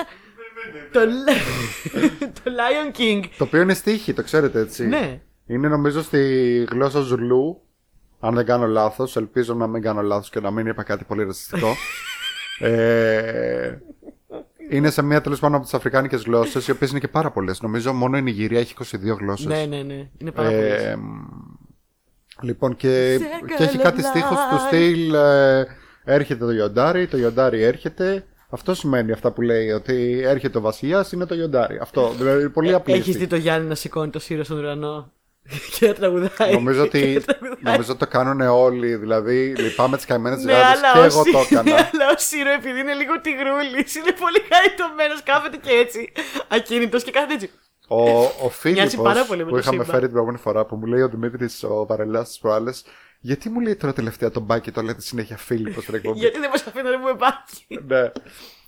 το, Li- το Lion King. Το οποίο είναι στίχη, το ξέρετε έτσι. Ναι. Είναι νομίζω στη γλώσσα Ζουλού. Αν δεν κάνω λάθος, ελπίζω να μην κάνω λάθος και να μην είπα κάτι πολύ ρατσιστικό. ε, είναι σε μία τέλος πάντων από τις αφρικάνικες γλώσσες, οι οποίες είναι και πάρα πολλές. Νομίζω μόνο η Νιγηρία έχει 22 γλώσσες. Ναι, ναι, ναι. Είναι πάρα πολύ. Ε, λοιπόν, και, Circle και έχει κάτι of στίχος του life. στυλ ε, έρχεται το Ιοντάρι, το Ιοντάρι έρχεται. Αυτό σημαίνει αυτά που λέει, ότι έρχεται ο βασιλιάς είναι το Ιοντάρι. Αυτό, δηλαδή πολύ απλή. Έχεις στίχη. δει το Γιάννη να σηκώνει το σύρος στον ουρανό; Και να τραγουδάει. Νομίζω Και ότι, να τραγουδάει. νομίζω ότι το κάνουν όλοι. Δηλαδή, λυπάμαι τις καημένες Ναι, γάδε αλλά και ο εγώ Σι- το ναι, έκανα. αλλά ο Σύρο επειδή είναι λίγο τυγρούλη, είναι πολύ χαριτωμένος, κάθεται και έτσι. Ακίνητος και κάθεται έτσι. Ο, ο Φίλιππος πάρα πολύ με που το είχαμε σύμπαν. φέρει την προηγούμενη φορά που μου λέει ο Δημήτρης ο Βαρελάς τη προάλλε Γιατί μου λέει τώρα τελευταία τον Μπάκι το λέτε συνέχεια Φίλιππος στην εκπομπή. Γιατί δεν μας αφήνει να πούμε Μπάκι. ναι.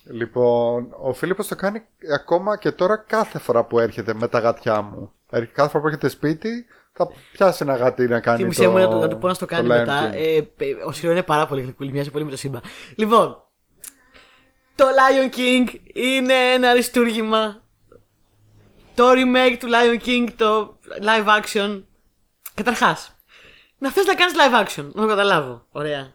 Λοιπόν, ο Φίλιππος το κάνει ακόμα και τώρα κάθε φορά που έρχεται με τα γατιά μου. Ε, Κάθε φορά που έρχεται σπίτι θα πιάσει ένα γατί να κάνει Θύμησε το... μου να, το- να του πω να στο κάνει το Lion μετά. King. Ε, ε, ο Σιρό είναι πάρα πολύ γλυκούλη, μοιάζει πολύ με το Σύμπα. Λοιπόν, το Lion King είναι ένα αριστούργημα. Το remake του Lion King, το live action. Καταρχάς, να θες να κάνεις live action, να το καταλάβω. Ωραία.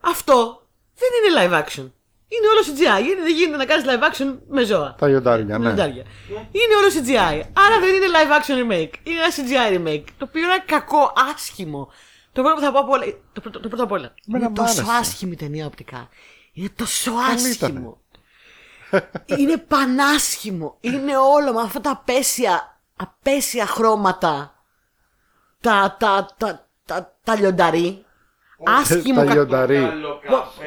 Αυτό δεν είναι live action. Είναι όλο CGI. Είναι- Δεν γίνεται να κάνεις live action με ζώα. Τα γιοντάρια, Με ναι. λιοντάρια. Είναι όλο CGI. Άρα δεν είναι live action remake. Είναι ένα CGI remake. Το οποίο είναι κακό, άσχημο. Το πρώτο που θα πω από όλα. Το πρώτο, το πρώτο απ' όλα. Εμένα είναι μ' τόσο άρεσε. άσχημη η ταινία οπτικά. Είναι τόσο Καλή άσχημο. είναι πανάσχημο. Είναι όλο με αυτά τα απέσια, απέσια χρώματα. Τα, τα, τα, τα, τα λιονταρί. Άσχημο. Τα κα- λιονταρί. Καλό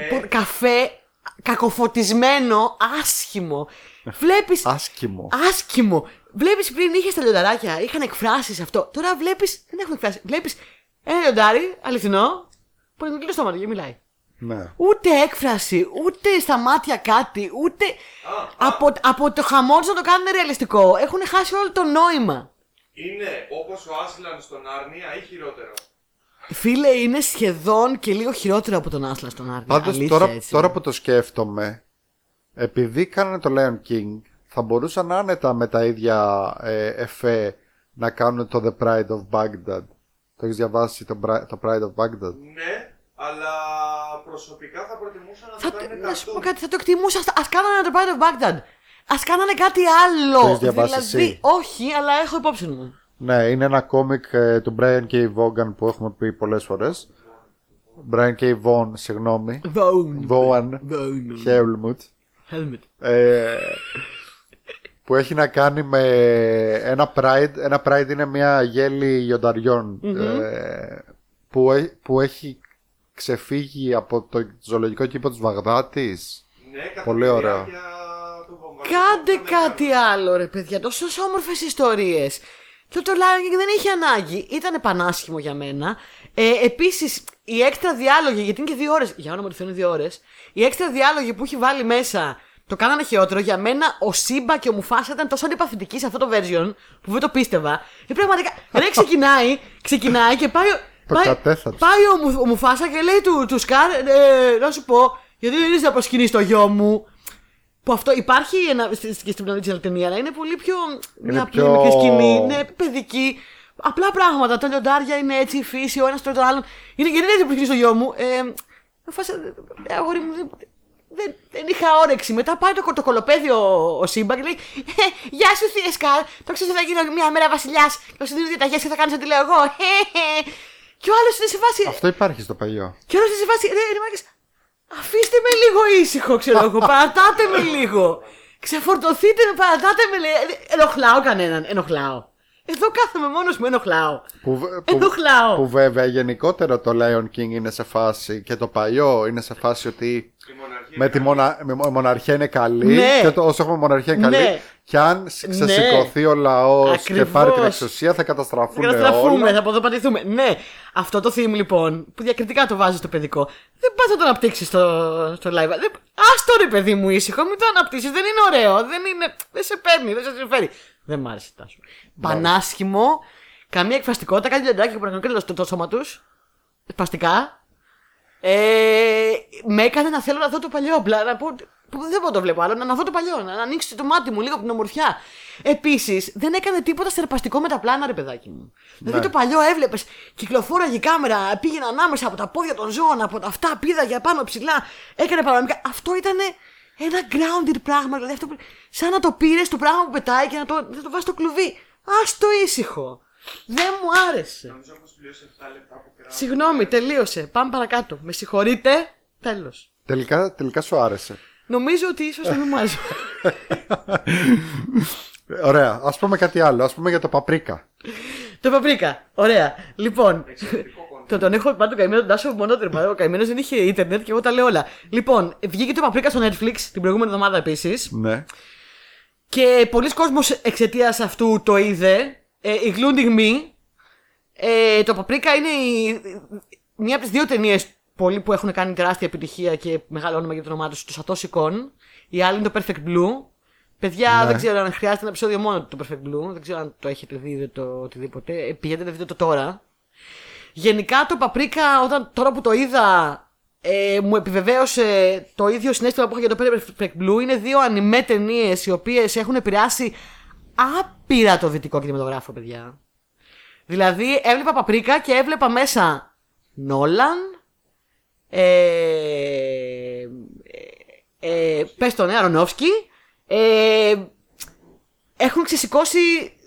Πο- καφέ. Πο- καφέ κακοφωτισμένο, άσχημο. Βλέπει. Άσχημο. Άσχημο. Βλέπεις πριν είχες τα λιονταράκια, είχαν εκφράσει αυτό. Τώρα βλέπει. Δεν έχουν εκφράσει. Βλέπεις ένα λιοντάρι, αληθινό, που είναι κλειστό στόμα και μιλάει. Ναι. Ούτε έκφραση, ούτε στα μάτια κάτι, ούτε. Α, από, από το χαμός τους να το κάνουν ρεαλιστικό. Έχουν χάσει όλο το νόημα. Είναι όπως ο Άσλαν στον Άρνια ή χειρότερο. Φίλε, είναι σχεδόν και λίγο χειρότερο από τον Άσλα στον Άρνη. Πάντως Αλήθεια, τώρα, έτσι. τώρα που το σκέφτομαι, επειδή κάνανε το Lion King, θα μπορούσαν άνετα με τα ίδια ε, εφέ να κάνουν το The Pride of Baghdad. Το έχεις διαβάσει το, Bri- το Pride of Baghdad; Ναι, αλλά προσωπικά θα προτιμούσα να Θα, το κάνουν να σου πω καρτούν. κάτι, θα το εκτιμούσα. Α κάνανε το Pride of Baghdad. Α κάνανε κάτι Το άλλο. έχεις διαβάσει δηλαδή, εσύ; όχι, αλλά έχω υπόψη μου. Ναι, είναι ένα κόμικ ε, του Brian K. Vaughan που έχουμε πει πολλές φορές. Brian K. Vaughan, συγγνώμη. Bone. Vaughan Bone. Helmut. Helmet. Ε, που έχει να κάνει με ένα Pride. Ένα Pride είναι μια γέλη λιονταριών, ε, που, έ- που έχει ξεφύγει από το ζωολογικό κήπο της Βαγδάτης. Ναι, κατά Πολύ τη ωραίο. διάρκεια του βομβαρδισμού Κάντε των κάτι Αμερικανών. άλλο, ρε παιδιά. Τόσο όμορφες ιστορίες. Και το Lion King δεν είχε ανάγκη. Ήταν πανάσχημο για μένα. Ε, Επίσης, οι έξτρα διάλογοι, γιατί είναι και δύο ώρες. Για όνομα του Θεού είναι δύο ώρες. Οι έξτρα διάλογοι που έχει βάλει μέσα το κάνανε χειρότερο. Για μένα ο Σύμπα και ο Μουφάσα ήταν τόσο αντιπαθητικοί σε αυτό το version που δεν το πίστευα. Ε, πραγματικά. Ρε, ξεκινάει, ξεκινάει και πάει. ο- Το πάει, κατέθαψε. πάει ο, Μου- ο Μουφάσα και λέει του, του Σκάρ, ε, να σου πω, γιατί δεν είσαι να προσκυνείς το γιο μου; Που αυτό υπάρχει ένα, στη- στη- και στην original ταινία, αλλά είναι πολύ πιο. μια απλή πιο- μικρή σκηνή, ναι, παιδική. Απλά πράγματα. Τα λιοντάρια είναι έτσι, η φύση, ο ένα τρώει τον άλλον. Είναι, γιατί δεν είσαι να προσκυνείς το γιο μου. Ε, με φάσα, ε, αγόρι μου, δεν, δεν, δεν είχα όρεξη. Μετά πάει το, το κολοπέδι ο, ο Σύμπα και λέει «Ε, Γεια σου, Θεία Σκάρ. Το ξέρω ότι θα γίνω μια μέρα βασιλιά και θα σου δίνω διαταγέ και θα κάνει ό,τι λέω εγώ. Και ο άλλο είναι σε φάση. Αυτό υπάρχει στο παλιό. Και ο άλλο είναι σε φάση. Ρε, ρε, μάγκες, αφήστε με λίγο ήσυχο, ξέρω εγώ. Παρατάτε με λίγο. Ξεφορτωθείτε με, παρατάτε με λίγο. Ε, Ενοχλάω κανέναν. Ενοχλάω. Εδώ κάθομαι μόνος μου, ενοχλάω. Που, βε- που, Ενοχλάω. που βέβαια γενικότερα το Lion King είναι σε φάση και το παλιό είναι σε φάση ότι Η μοναρχία με τη είναι μονα... με μο- μοναρχία είναι καλή Ναι. και το, όσο έχουμε μοναρχία είναι καλή Ναι. Και αν σ- ξεσηκωθεί ο λαός και Ακριβώς. πάρει την εξουσία θα καταστραφούν Θα καταστραφούμε, όλα. θα αποδοπατηθούμε. Ναι, αυτό το theme λοιπόν, που διακριτικά το βάζει στο παιδικό, δεν πας να το αναπτύξεις στο, στο live. Δεν... Ας το ρε παιδί μου ήσυχο, μην το αναπτύξει. Δεν είναι ωραίο, δεν, είναι... δεν σε παίρνει, δεν σε συμφέρει. Δεν μ' άρεσε τάσο. Πανάσχημο, καμία εκφραστικότητα, κάτι λιοντάκι που να κάνουν το, το σώμα τους. Σπαστικά. Ε, με έκανε να θέλω να δω το παλιό. Απλά να πω. Που Δεν μπορώ να το βλέπω άλλο. Να, να δω το παλιό. Να, να ανοίξει το μάτι μου λίγο από την ομορφιά. Επίσης, δεν έκανε τίποτα στερπαστικό με τα πλάνα, ρε παιδάκι μου. Δηλαδή το παλιό έβλεπες, κυκλοφόραγε η κάμερα, πήγαινε ανάμεσα από τα πόδια των ζώων, από τα αυτά, πήδαγε πάνω ψηλά, έκανε παρανομικά. Αυτό ήταν ένα grounded πράγμα. Δηλαδή αυτό, που- σαν να το πήρες το πράγμα που πετάει και να το, να το βάζεις στο κλουβί. Α το ήσυχο. Δεν μου άρεσε. Νομίζω πως πλήρωσε 7 λεπτά από καιρά. Συγγνώμη, τελείωσε. Πάμε παρακάτω. Με συγχωρείτε. Τέλος. Τελικά, τελικά σου άρεσε. Νομίζω ότι ίσως να μην μου άρεσε. Ε, Ωραία, ας πούμε κάτι άλλο, ας πούμε για το παπρίκα. το παπρίκα. Ωραία. Λοιπόν. Το, τον έχω πάντα τον καημένο τον Τάσο μονότερμα. Ο καημένος δεν είχε ίντερνετ και εγώ τα λέω όλα. Λοιπόν, βγήκε το παπρίκα στο Netflix την προηγούμενη εβδομάδα επίσης. Ναι. Και πολλοί κόσμος εξαιτίας αυτού το είδε. Ε, including me. Ε, το παπρίκα είναι η, μία από τις δύο ταινίες πολλοί που έχουν κάνει τεράστια επιτυχία και μεγάλο όνομα για το όνομά τους, το Satoshi Kon. Η άλλη είναι το Perfect Blue. Παιδιά, Ναι. δεν ξέρω αν χρειάζεται ένα επεισόδιο μόνο του το Perfect Blue. Δεν ξέρω αν το έχετε δει ή το οτιδήποτε. Ε, Πηγαίνετε να δείτε το τώρα. Γενικά το Παπρίκα, όταν, τώρα που το είδα, ε, μου επιβεβαίωσε το ίδιο συνέστημα που είχα για το Perfect Blue. Είναι δύο ανημέ ταινίες οι οποίες έχουν επηρεάσει άπειρα το δυτικό κινηματογράφο, παιδιά. Δηλαδή, έβλεπα Παπρίκα και έβλεπα μέσα Νόλαν, ε, ε, πες τον Αρονόφσκι, ε, έχουν ξεσηκώσει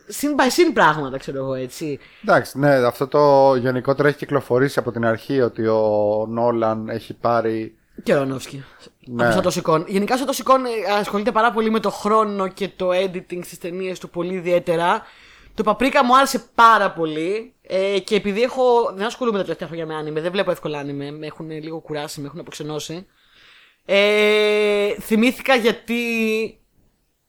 συν by συν πράγματα, ξέρω εγώ έτσι. Εντάξει, ναι, αυτό το γενικότερα έχει κυκλοφορήσει από την αρχή ότι ο Νόλαν έχει πάρει. Και ο Αρονόφσκι. Ναι. Από το Σικόν. Γενικά, ο Σικόν ασχολείται πάρα πολύ με το χρόνο και το editing στις ταινίες του πολύ ιδιαίτερα. Το Παπρίκα μου άρεσε πάρα πολύ. Ε, και επειδή έχω, δεν ασχολούμαι τα τελευταία χρόνια με άνιμε, δεν βλέπω εύκολα άνιμε, με έχουν λίγο κουράσει, με έχουν αποξενώσει. Ε, θυμήθηκα γιατί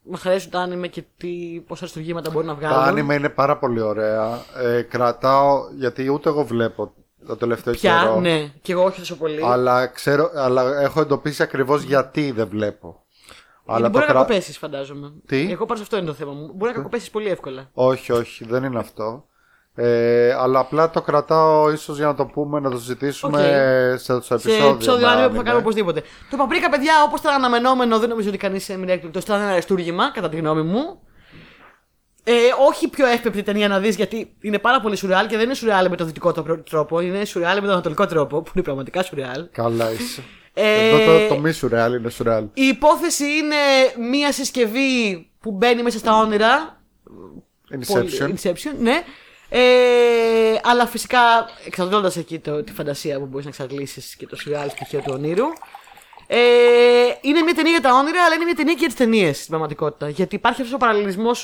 μα αρέσουν τα άνιμε και τι, πόσα αριστουργήματα μπορεί να βγάλουν. Τα άνιμε είναι πάρα πολύ ωραία. Ε, κρατάω, γιατί ούτε εγώ βλέπω το τελευταίο Πια, καιρό. ναι, και εγώ όχι τόσο πολύ. Αλλά, ξέρω, αλλά έχω εντοπίσει ακριβώς γιατί δεν βλέπω. Αλλά μπορεί το να κρα- κοπέσεις, φαντάζομαι. Τι; Εγώ πάνω σε αυτό είναι το θέμα μου. Μπορεί να κακοπέσει πολύ εύκολα. Όχι, όχι, δεν είναι αυτό. Ε, αλλά απλά το κρατάω ίσως για να το πούμε, να το συζητήσουμε σε, στο σε επεισόδιο. επεισόδιο με άνιμε που θα άνιμε. κάνουμε οπωσδήποτε. Το παπρίκα, παιδιά, όπως ήταν αναμενόμενο, δεν νομίζω ότι κανείς έμεινε έκπληκτος. Ήταν ένα αριστούργημα, κατά τη γνώμη μου. Ε, όχι πιο εύπεπτη ταινία να δεις, γιατί είναι πάρα πολύ σουρεάλ και δεν είναι σουρεάλ με τον δυτικό το- τρόπο, είναι σουρεάλ με τον ανατολικό τρόπο, που είναι πραγματικά σουρεάλ. Καλά είσαι. Ε, Εδώ το, το μη σουρεάλ είναι σουρεάλ. Η υπόθεση είναι μία συσκευή που μπαίνει μέσα στα όνειρα. Πολύ- Inception. Inception, ναι. Ε, αλλά φυσικά εξαντλώντα εκεί το, τη φαντασία που μπορείς να εξαντλήσεις και το σουρεάλ στοιχείο του ονείρου. Ε, είναι μια ταινία για τα όνειρα, αλλά είναι μια ταινία και για τις ταινίες στην πραγματικότητα. Γιατί υπάρχει αυτός ο παραλληλισμός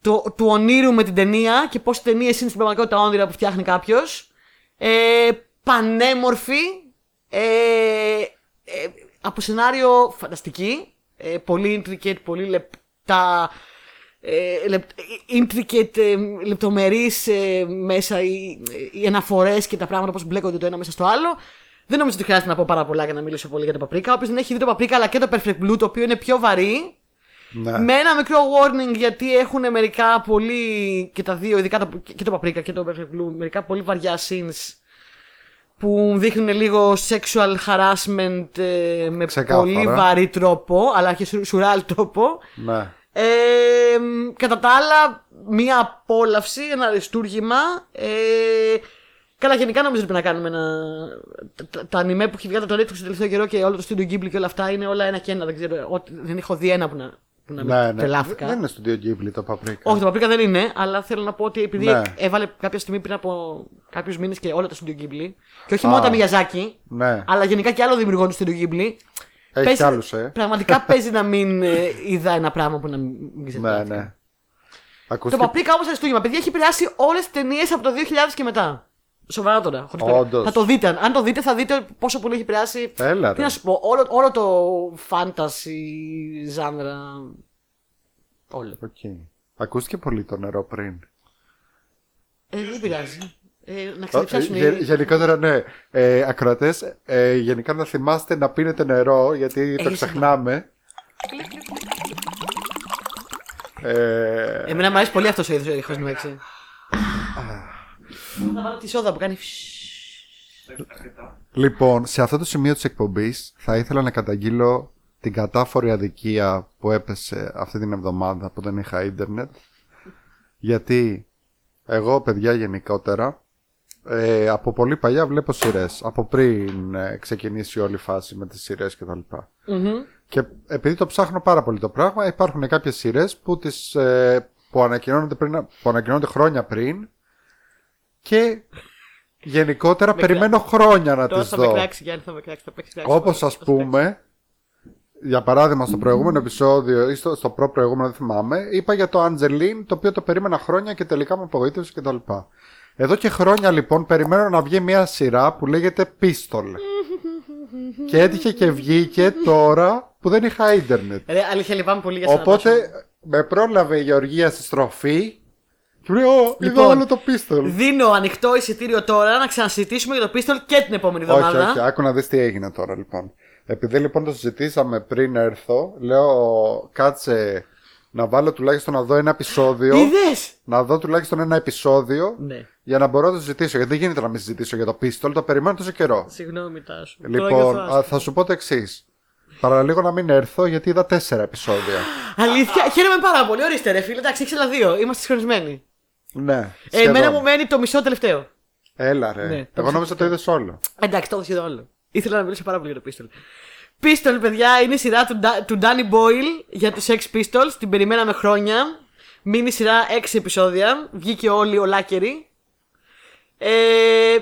το, του ονείρου με την ταινία και πώς οι ταινίες είναι στην πραγματικότητα όνειρα που φτιάχνει κάποιος. Ε, πανέμορφη. Ε, ε, από σενάριο φανταστική. Ε, πολύ intricate, πολύ λεπτά. Ε, λεπ, intricate, ε, λεπτομερείς ε, μέσα οι, οι αναφορές και τα πράγματα πώς μπλέκονται το ένα μέσα στο άλλο. Δεν νομίζω ότι χρειάζεται να πω πάρα πολλά για να μιλήσω πολύ για το παπρίκα. Όποιος δεν έχει δει το παπρίκα αλλά και το Perfect Blue, το οποίο είναι πιο βαρύ, Ναι. με ένα μικρό warning γιατί έχουν μερικά πολύ. και τα δύο, ειδικά το, και το Paprika και το Perfect Blue, μερικά πολύ βαριά scenes που δείχνουν λίγο sexual harassment ε, με Ξεκάθαρα. πολύ βαρύ τρόπο, αλλά και σου- σουράλ τρόπο. ναι. Ε, μ, κατά τα άλλα, μία απόλαυση, ένα αριστούργημα. Ε, καλά, γενικά νομίζω ότι πρέπει να κάνουμε ένα. Τα, τα, τα ανημέ που έχει βγάλει το Netflix το τελευταίο καιρό και όλο το Studio Ghibli και όλα αυτά είναι όλα ένα και ένα. Δεν ξέρω. Ό,τι, δεν έχω δει ένα που να, που να Ναι, με ναι. τρελάθηκα. Δεν είναι στο Ghibli το Paprika. Όχι, το Paprika δεν είναι, αλλά θέλω να πω ότι επειδή Ναι. έβαλε κάποια στιγμή πριν από κάποιους μήνες και όλα τα Studio Ghibli. Και όχι Α. μόνο τα Miyazaki, Ναι. αλλά γενικά και άλλο δημιουργών του Studio Ghibli. Έχει παίζει- κι άλλους, ε. Πραγματικά παίζει να μην ε, είδα ένα πράγμα που να μην Ναι, ξεπεράστηκα. ναι. Το Ακούστηκε... Παπρίκα όμως αριστούργημα. Παιδιά έχει επηρεάσει όλες τις ταινίες από το 2000 και μετά. Σοβαρά τώρα. χωρίς περί- Όντως. Θα το δείτε. Αν το δείτε, θα δείτε πόσο πολύ έχει επηρεάσει. Έλα, Τι ρε. να σου πω, όλο, όλο το fantasy genre. Όλο. Οκ. Ακούστηκε πολύ το νερό πριν. Ε, δεν πειράζει. Ε, να Ε, ξεδιψάσουν γε- οι. γενικότερα, ναι. Ε, ακροατές, ε, γενικά να θυμάστε να πίνετε νερό, γιατί το Έχεις ξεχνάμε. Ε, Εμένα μου αρέσει πολύ αυτός ο είδος ο ήχο έτσι. Θα βάλω τη σόδα που κάνει. Αρκετά. λοιπόν, σε αυτό το σημείο της εκπομπής θα ήθελα να καταγγείλω την κατάφορη αδικία που έπεσε αυτή την εβδομάδα που δεν είχα ίντερνετ. Γιατί εγώ, παιδιά, γενικότερα, ε, από πολύ παλιά βλέπω σειρέ. Από πριν ε, ξεκινήσει όλη η φάση με τις σειρέ κτλ. Και επειδή το ψάχνω πάρα πολύ το πράγμα, υπάρχουν κάποιες σειρέ που, τις, ε, που, ανακοινώνονται πριν, που ανακοινώνονται χρόνια πριν και γενικότερα περιμένω χρόνια να Τώρα τις θα με δω. κράξει, Γιάννη, θα με κράξει. Θα παίξει κράξει. Όπως Θα ας σε κράξει. πούμε, για παράδειγμα στο προηγούμενο επεισόδιο ή στο, στο προ-προηγούμενο δεν θυμάμαι, είπα για το Angeline το οποίο το περίμενα χρόνια και τελικά με απογοήτευσε κτλ. Εδώ και χρόνια λοιπόν περιμένω να βγει μια σειρά που λέγεται Pistol. και έτυχε και βγήκε τώρα που δεν είχα ίντερνετ. Ρε, αλήθεια λυπάμαι πολύ για σένα. Οπότε με πρόλαβε η Γεωργία στη στροφή Και μου λέει, Ω, είδα Λοιπόν, όλο το πίστολ. Δίνω ανοιχτό εισιτήριο τώρα να ξανασυζητήσουμε για το πίστολ και την επόμενη Όχι, εβδομάδα. όχι, άκου να δεις τι έγινε τώρα λοιπόν. Επειδή λοιπόν το συζητήσαμε πριν έρθω, λέω κάτσε να βάλω τουλάχιστον να δω ένα επεισόδιο. Είδες! Να δω τουλάχιστον ένα επεισόδιο Ναι. για να μπορώ να το συζητήσω. Γιατί δεν γίνεται να μην συζητήσω για το πίστολ, το περιμένω τόσο καιρό. Συγγνώμη, Τάσο. Τώρα Λοιπόν, νιώθω α, άσχημα. θα σου πω το εξής. Παραλίγο να μην έρθω γιατί είδα τέσσερα επεισόδια. Αλήθεια, χαίρομαι πάρα πολύ. Ορίστε, ρε φίλε, εντάξει, έχει άλλα δύο. Είμαστε συγχρονισμένοι. Ναι. Ε, εμένα σχεδόν. μου μένει το μισό τελευταίο. Έλα ρε. Ναι, το Εγώ νόμιζα το είδες όλο. Εντάξει, το έχω σχεδόν όλο. Ήθελα να μιλήσω πάρα πολύ για το Pistol. Pistol, παιδιά, είναι η σειρά του, Ντα- του Danny Boyle για τους Sex Pistols. Την περιμέναμε χρόνια. Μείνει σειρά 6 επεισόδια. Βγήκε όλοι ολάκεροι. Ε,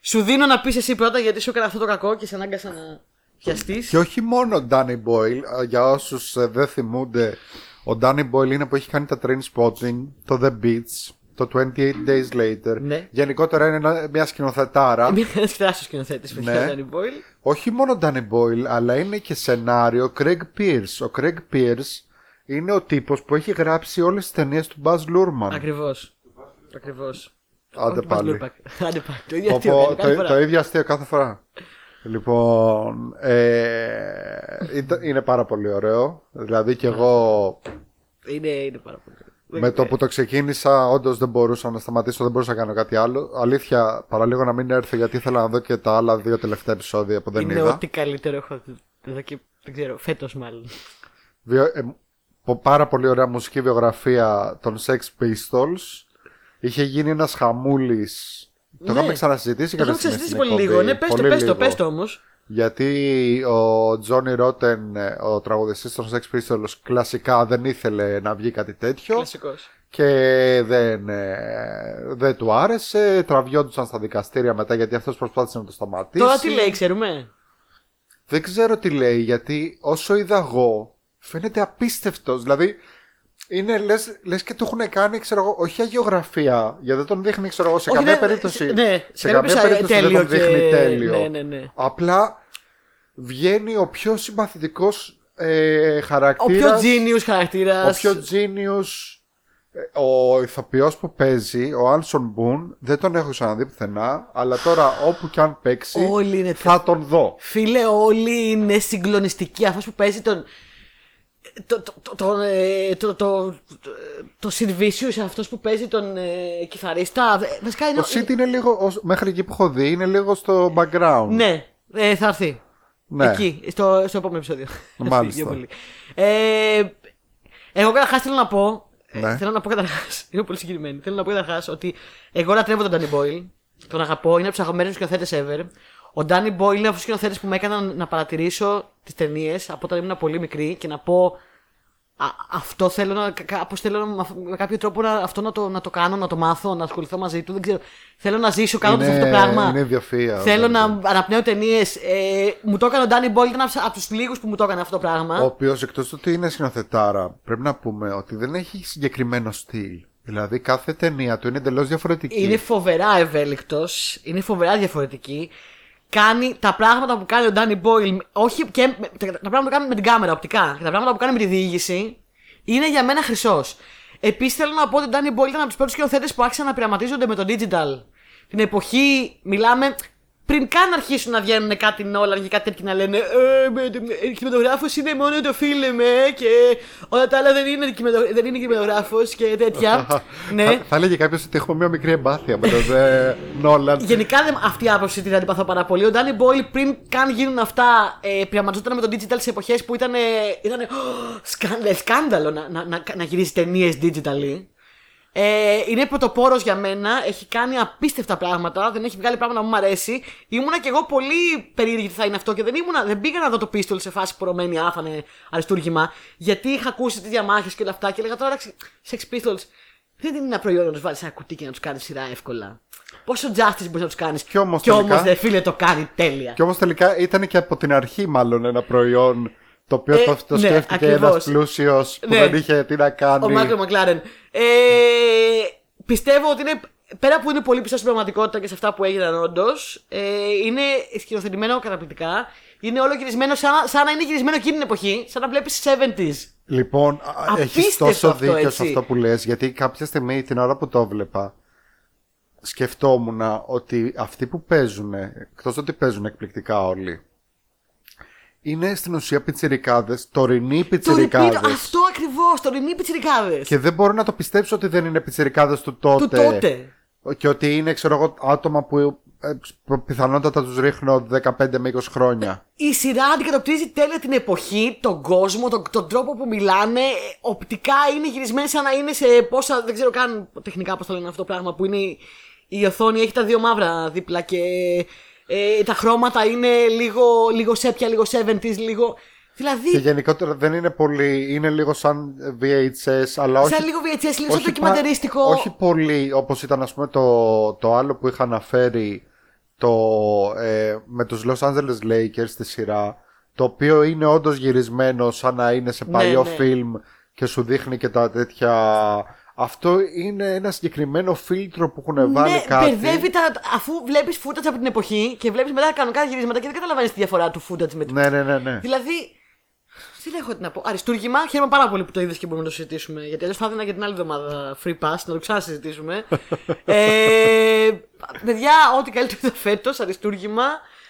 σου δίνω να πεις εσύ πρώτα γιατί σου έκανα αυτό το κακό και σε ανάγκασα να πιαστείς. Και όχι μόνο ο Danny Boyle, α, για όσους δεν θυμούνται, ο Danny Boyle είναι που έχει κάνει τα Train Spotting, το The Beats, το 28 Days Later. Ναι. Γενικότερα είναι ένα- μια σκηνοθετάρα. Είμαι ένα τεράστιο σκηνοθέτης, παιδιά, Ναι. Danny Boyle. όχι μόνο Danny Boyle, αλλά είναι και σενάριο Craig Pierce. Ο Craig Pierce είναι ο τύπος που έχει γράψει όλες τις ταινίες του Buzz Lurman. Ακριβώς. Ακριβώς. Άντε Όχι, Buzz πάλι. Lurpak. Άντε πάλι. Το ίδιο Πω, αστείο πω, κάνει κάθε το, φορά. Το ίδιο αστείο κάθε φορά. Λοιπόν, ε, ήταν- είναι πάρα πολύ ωραίο. Δηλαδή και εγώ Είναι, είναι πάρα πολύ. με το που το ξεκίνησα όντως δεν μπορούσα να σταματήσω, δεν μπορούσα να κάνω κάτι άλλο. Αλήθεια, παραλίγο να μην έρθω γιατί ήθελα να δω και τα άλλα δύο τελευταία επεισόδια που δεν είναι είδα. ό,τι καλύτερο έχω δει εδώ και δεν ξέρω, φέτος μάλλον. Βιο- ε, πο- πάρα πολύ ωραία μουσική βιογραφία των Sex Pistols. Είχε γίνει ένας χαμούλης. Το Ναι. είχαμε ξανασυζητήσει Το κάποια έχω στιγμή συζητήσει στην πολύ εκπομπή. λίγο. Ναι, πες το, Πολύ πες το, λίγο. πες το όμως. Γιατί ο Τζόνι Ρότεν, ε, ο τραγουδιστής των Sex Pistols, κλασικά δεν ήθελε να βγει κάτι τέτοιο Κλασικός. και δεν, ε, δεν του άρεσε. Τραβιόντουσαν στα δικαστήρια μετά γιατί αυτός προσπάθησε να το σταματήσει. Τώρα τι λέει, ξέρουμε. Δεν ξέρω τι λέει γιατί όσο είδα εγώ φαίνεται απίστευτος. Δηλαδή είναι λες, λες και του έχουν κάνει ξέρω εγώ, όχι αγιογραφία γιατί δεν τον δείχνει ξέρω εγώ, σε Όχι, καμία ναι, περίπτωση. ναι, σε σε καμία καμία περίπτωση δεν τέλειο τον δείχνει και- τέλειο. ναι, ναι, ναι. Απλά βγαίνει ο πιο συμπαθητικός ε, Ο χαρακτήρας. πιο genius χαρακτήρας. Ο πιο genius. ε, Ο ηθοποιός που παίζει, ο Άνσον Μπουν, δεν τον έχω ξαναδεί πουθενά, αλλά τώρα όπου κι αν παίξει Όλοι είναι θα τον δω. Φίλε, όλοι είναι συγκλονιστικοί. Αυτός που παίζει τον. Το, το, το, το, ε, το, το, το Sid Vicious, αυτός που παίζει τον ε, κιθαρίστα. ε, Βασικά είναι. Το City είναι λίγο, ως- μέχρι εκεί που έχω δει, είναι λίγο στο background. Ναι, ε, θα έρθει. Ναι. Εκεί, στο, στο επόμενο επεισόδιο. Μάλιστα. Πιο πολύ. Ε, εγώ καταρχάς θέλω να πω. ε, Ναι. Θέλω να πω καταρχάς. Είμαι πολύ συγκεκριμένη. Θέλω να πω καταρχάς ότι εγώ λατρεύω τον Danny Boyle. Τον αγαπώ, είναι από τους αγαπημένους σκηνοθέτες ever. Ο Danny Boyle είναι από του σκηνοθέτε που με έκαναν να παρατηρήσω τις ταινίες από όταν ήμουν πολύ μικρή και να πω. Α, αυτό θέλω να. Κάπως θέλω να- με αυ- με κάποιο τρόπο να, αυτό να το, να το κάνω, να το μάθω, να ασχοληθώ μαζί του. Δεν ξέρω. Θέλω να ζήσω κάνοντα Είναι- αυτό το πράγμα. είναι ιδιοφυΐα, Θέλω να βέβαια. αναπνέω ταινίες. Ε, μου το έκανε ο Danny Boyle, ήταν από τους λίγους που μου το έκανε αυτό το πράγμα. Ο οποίος εκτός του ότι είναι σκηνοθετάρα, πρέπει να πούμε ότι δεν έχει συγκεκριμένο στυλ. Δηλαδή κάθε ταινία του είναι εντελώς διαφορετική. Είναι φοβερά ευέλικτος, είναι φοβερά διαφορετική. Κάνει τα πράγματα που κάνει ο Danny Boyle, όχι και με- τα τα πράγματα που κάνει με την κάμερα οπτικά και τα πράγματα που κάνει με τη διήγηση, είναι για μένα χρυσός. Επίσης θέλω να πω ότι ο Danny Boyle ήταν από τους πρώτους σκηνοθέτες που άρχισαν να πειραματίζονται με το digital. Την εποχή, μιλάμε, πριν καν αρχίσουν να βγαίνουν κάτι Nolan και κάτι τέτοιο να λένε Ε, με- ε, κινηματογράφος είναι μόνο το φιλμ ε, και όλα τα άλλα δεν είναι, κινηματο- δεν είναι κινηματογράφος και τέτοια. ναι. Θα, θα έλεγε κάποιος ότι έχουμε μια μικρή εμπάθεια με τον ε, Νόλαν. Γενικά δεν, αυτή η άποψη την αντιπαθώ πάρα πολύ. Ο Danny Boyle πριν καν γίνουν αυτά, ε, πειραματιζόταν με το digital σε εποχές που ήταν. ήταν σκάνδαλο να, να, να, να γυρίσει ταινίες digitally. Ε, είναι πρωτοπόρος για μένα. Έχει κάνει απίστευτα πράγματα. Δεν έχει βγάλει πράγματα που μου αρέσει. Ήμουνα κι εγώ πολύ περίεργη τι θα είναι αυτό και δεν, ήμουνα, δεν πήγα να δω το πίστολ σε φάση πορωμένη άφανε αριστούργημα. Γιατί είχα ακούσει τις διαμάχες και όλα αυτά και έλεγα τώρα εντάξει, Sex Pistols δεν είναι ένα προϊόν να τους βάλεις ένα κουτί και να τους κάνεις σειρά εύκολα. Πόσο justice μπορείς να τους κάνεις. Κι όμως Κι όμως, τελικά- δε φίλε, το κάνει τέλεια. Και όμως τελικά ήταν και από την αρχή μάλλον ένα προϊόν το οποίο Ε, το, το ναι, σκέφτηκε ακριβώς. ένα πλούσιος που Ναι. δεν είχε τι να κάνει. Ο Μάικλ Μακλάρεν. Ε, πιστεύω ότι είναι. Πέρα που είναι πολύ πιστό στην πραγματικότητα και σε αυτά που έγιναν όντως, ε, είναι σκηνοθετημένο καταπληκτικά. Είναι όλο γυρισμένο σαν, σαν να είναι γυρισμένο εκείνη την εποχή, σαν να βλέπεις 70s Λοιπόν, α, έχεις Απίστευτο τόσο αυτό, δίκιο σε έτσι. αυτό που λες, γιατί κάποια στιγμή την ώρα που το βλέπα, σκεφτόμουν ότι αυτοί που παίζουν, εκτός ότι παίζουν εκπληκτικά όλοι, είναι στην ουσία πιτσιρικάδες, τωρινοί Το πιτσιρικάδες. repeat, αυτό ακριβώς, το ρημί πιτσιρικάδες. Και δεν μπορώ να το πιστέψω ότι δεν είναι πιτσιρικάδες του τότε. Του τότε. Και ότι είναι, ξέρω εγώ, άτομα που ε, πιθανότατα τους ρίχνω 15 με 20 χρόνια. Η σειρά αντικατοπτρίζει τέλεια την εποχή, τον κόσμο, τον, τον τρόπο που μιλάνε. Ε, Οπτικά είναι γυρισμένοι σαν να είναι σε πόσα. Δεν ξέρω καν τεχνικά πώς το λένε αυτό το πράγμα. Που είναι η, η οθόνη, έχει τα δύο μαύρα δίπλα και ε, τα χρώματα είναι λίγο, λίγο σέπια, λίγο 70s, λίγο. Δηλαδή. Και γενικότερα δεν είναι πολύ, είναι λίγο σαν VHS, αλλά όχι Σαν λίγο VHS, λίγο σαν όχι ντοκιμαντερίστικο. πα- όχι πολύ όπως ήταν ας πούμε το, το άλλο που είχα αναφέρει το, ε, με τους Los Angeles Lakers στη σειρά το οποίο είναι όντως γυρισμένο σαν να είναι σε Ναι, παλιό ναι. φιλμ και σου δείχνει και τα τέτοια αυτό είναι ένα συγκεκριμένο φίλτρο που έχουν βάλει ναι, κάτι μπερδεύει τα. Αφού βλέπεις footage από την εποχή και βλέπεις μετά κανονικά γυρίσματα και δεν καταλαβαίνεις τη διαφορά του footage με την ναι ναι ναι, ναι. Δηλαδή. Τι έχω να πω. Αριστούργημα, χαίρομαι πάρα πολύ που το είδες και μπορούμε να το συζητήσουμε. Γιατί αλλιώς θα έδινα για την άλλη εβδομάδα free pass να το ξανασυζητήσουμε. ε, παιδιά, ό,τι καλύτερο είδα φέτος, αριστούργημα.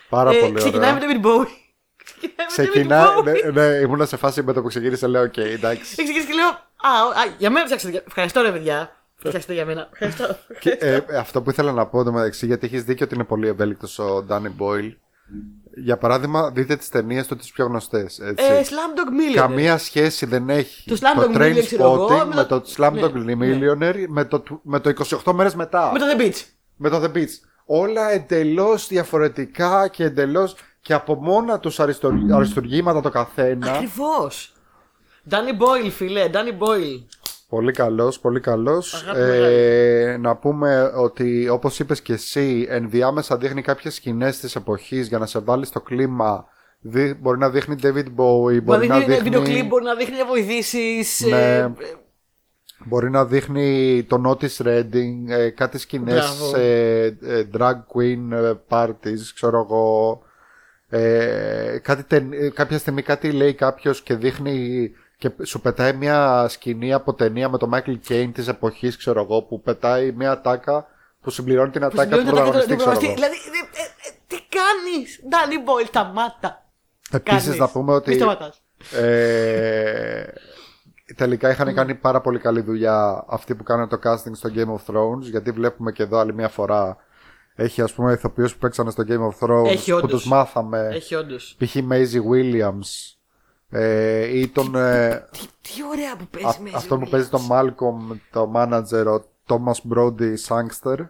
Πάρα πολύ Ξεκινάει ωραία. με David Bowie. Ξεκινάει με David Ξεκινάει, Bowie. ναι, ναι, ήμουν σε φάση με το που ξεκίνησε λέω οκ εντάξει Έχει ξεκινήσει και λέω. Α, ο- α, για μένα φτιάξατε. για- Ευχαριστώ, ρε παιδιά. Φτιάξατε για μένα. Ευχαριστώ. Και, ε, ε, αυτό που ήθελα να πω εντωμεταξύ, γιατί έχεις δίκιο ότι είναι πολύ ευέλικτος ο Danny Boyle. Για παράδειγμα, δείτε τις ταινίες του τις πιο γνωστές. Ε, Slam Dog Millionaire. Καμία σχέση δεν έχει Το Slumdog Millionaire, ξέρω εγώ, Trainspotting με με το- το Slumdog ναι, Millionaire με το, με το 28 μέρες μετά. Με το The Beach. Με το The Beach. Όλα εντελώς διαφορετικά και εντελώς και από μόνα τους αριστο... αριστουργήματα το καθένα. Ακριβώς. Danny Boyle, φιλέ. Danny Boyle. Πολύ καλός, πολύ καλός. Αγάπη Ε, να πούμε ότι όπως είπες και εσύ, ενδιάμεσα δείχνει κάποιες σκηνές της εποχής για να σε βάλει στο κλίμα. Δι- μπορεί να δείχνει David Bowie, μπορεί να δείχνει δείχνει, βίντεο κλιπ, μπορεί να δείχνει βοηθήσει. Ναι. μπορεί να δείχνει το Otis Redding, ε, κάτι σκηνές Μπράβο. σε ε, drag queen ε, parties, ξέρω εγώ. Ε, κάτι, ται- ε, κάποια στιγμή κάτι λέει κάποιος και δείχνει και σου πετάει μια σκηνή από ταινία με το Michael Caine της εποχής, ξέρω εγώ, που πετάει μια τάκα που συμπληρώνει την ατάκα του πρωταγωνιστή, ξέρω εγώ. Δηλαδή, ε, ε, ε, τι κάνεις, Danny Boyle, σταμάτα. Επίσης Κάνεις. να πούμε Μη ότι σταματάς. ε, τελικά είχαν κάνει πάρα πολύ καλή δουλειά αυτοί που κάνουν το casting στο Game of Thrones γιατί βλέπουμε και εδώ άλλη μια φορά έχει ας πούμε ηθοποιούς που παίξανε στο Game of Thrones Έχει, που όντως. τους μάθαμε Έχει όντως. π.χ. Maisie Williams ε, ή τον ε, Τι, τι ωραία που παίζει α- μέσα. αυτό που παίζει τον Malcolm το manager ο Thomas Brody Sangster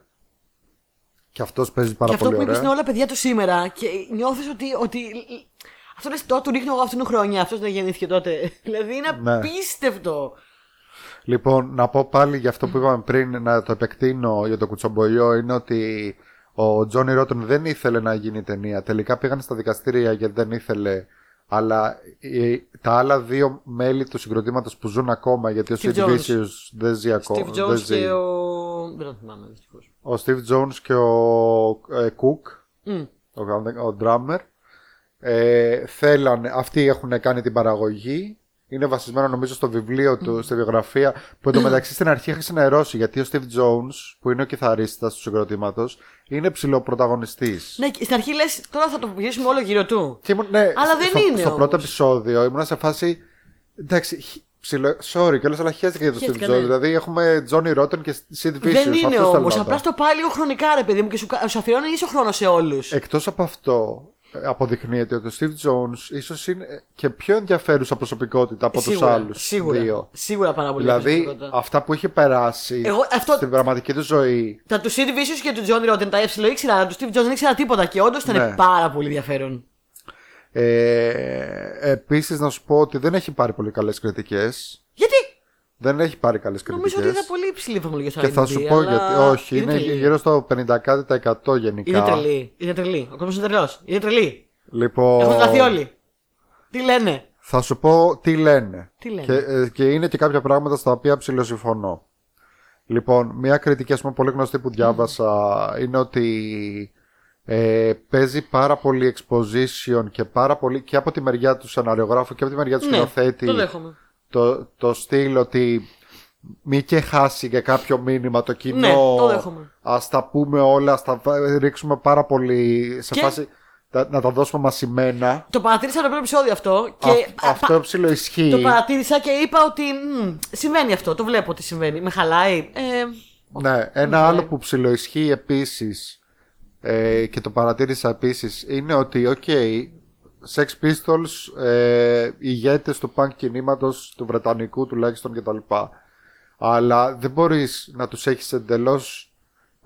και αυτός παίζει πάρα Και αυτό πολύ που είπες ωραία είναι όλα παιδιά του σήμερα και νιώθεις ότι. ότι... Αυτό λες τότε του ρίχνω εγώ αυτήν την χρονιά. Αυτός δεν γεννήθηκε τότε. δηλαδή είναι Ναι. απίστευτο. Λοιπόν, να πω πάλι για αυτό που είπαμε πριν, να το επεκτείνω για το κουτσομπολιό, είναι ότι ο Τζόνι Ρότον δεν ήθελε να γίνει ταινία. Τελικά πήγαν στα δικαστήρια γιατί δεν ήθελε. Αλλά οι- τα άλλα δύο μέλη του συγκροτήματος που ζουν ακόμα, γιατί ο Steve Sid Jones. Vicious δεν ζει ακόμα. Steve δεν Jones ζει. και ο. Δεν το θυμάμαι δυστυχώς. Ο Steve Jones και ο ε, Cook, ο, ο drummer, ε, θέλανε, αυτοί έχουν κάνει την παραγωγή. Είναι βασισμένο νομίζω στο βιβλίο του, στη βιογραφία, που εντωμεταξύ στην αρχή είχα ξενερώσει γιατί ο Steve Jones, που είναι ο κιθαρίστας του συγκροτήματος, είναι ψηλοπρωταγωνιστής. Ναι, και στην αρχή λες τώρα θα το γυρίσουμε όλο γύρω του. Και ήμουν, ναι, Αλλά δεν στο, είναι Στο όμως. πρώτο επεισόδιο ήμουν σε φάση. Εντάξει, χ- ψιλο, sorry κιόλας, αλλά χαίρεστηκα για τον Steve Χαίρεστηκα, Jones. ναι. Δηλαδή έχουμε Johnny Rotten και Sid Vicious. δεν είναι αυτούς θέλω όμως. να Απλά δω. στο πάει λίγο χρονικά, ρε παιδί μου, και σου, κα- σου αφιερώνει ίσο χρόνο σε όλους. Εκτός από αυτό, ε, αποδεικνύεται ότι ο Steve Jones ίσως είναι και πιο ενδιαφέρουσα προσωπικότητα από τους άλλους σίγουρα, δύο. Σίγουρα πάρα πολύ. Δηλαδή, προσωπικότητα. αυτά που είχε περάσει Εγώ αυτό- στην πραγματική του ζωή. Τα τους Sid Vicious και του John Rotten τα έψιλο ήξερα, αλλά του Steve Jones δεν ήξερα τίποτα και όντως ήταν Ναι. πάρα πολύ ενδιαφέρον. Ε, επίσης να σου πω ότι δεν έχει πάρει πολύ καλές κριτικές. Γιατί; Δεν έχει πάρει καλές νομίζω κριτικές. ότι ήταν πολύ υψηλή η εφαρμογή στο Και θα IMDb, σου πω αλλά γιατί. Όχι, είναι, τρελή. γύρω στο 50% γενικά. Είναι τρελή. Είναι τρελή. Ο κόσμος είναι τρελός. Είναι τρελή. Λοιπόν, Έχουν τρελαθεί όλοι. Τι λένε; θα σου πω τι λένε. Τι λένε; Και, ε, και είναι και κάποια πράγματα στα οποία ψηλοσυμφωνώ. Λοιπόν, μια κριτική ας πούμε πολύ γνωστή που διάβασα είναι ότι ε, παίζει πάρα πολύ exposition και πάρα πολύ και από τη μεριά του σεναριογράφου και από τη μεριά του Ναι, σκηνοθέτη το δέχομαι. Το, το στυλ ότι μη και χάσει και κάποιο μήνυμα το κοινό. Ναι, το δέχομαι. Ας τα πούμε όλα, ας τα ρίξουμε πάρα πολύ σε Και- φάση τα- να τα δώσουμε μασημένα. Το παρατήρησα το πρώτο επεισόδιο αυτό και Α- αυτό ψηλό ισχύει. το παρατήρησα και είπα ότι μ, συμβαίνει αυτό. Το βλέπω ότι συμβαίνει. Με χαλάει. Ε, Ναι, ένα Ναι. άλλο που ψιλοισχύει επίσης ε, και το παρατήρησα επίσης είναι ότι, ok, Sex Pistols, ε, ηγέτες του punk κινήματος, του βρετανικού τουλάχιστον κτλ. Αλλά δεν μπορείς να τους έχεις εντελώς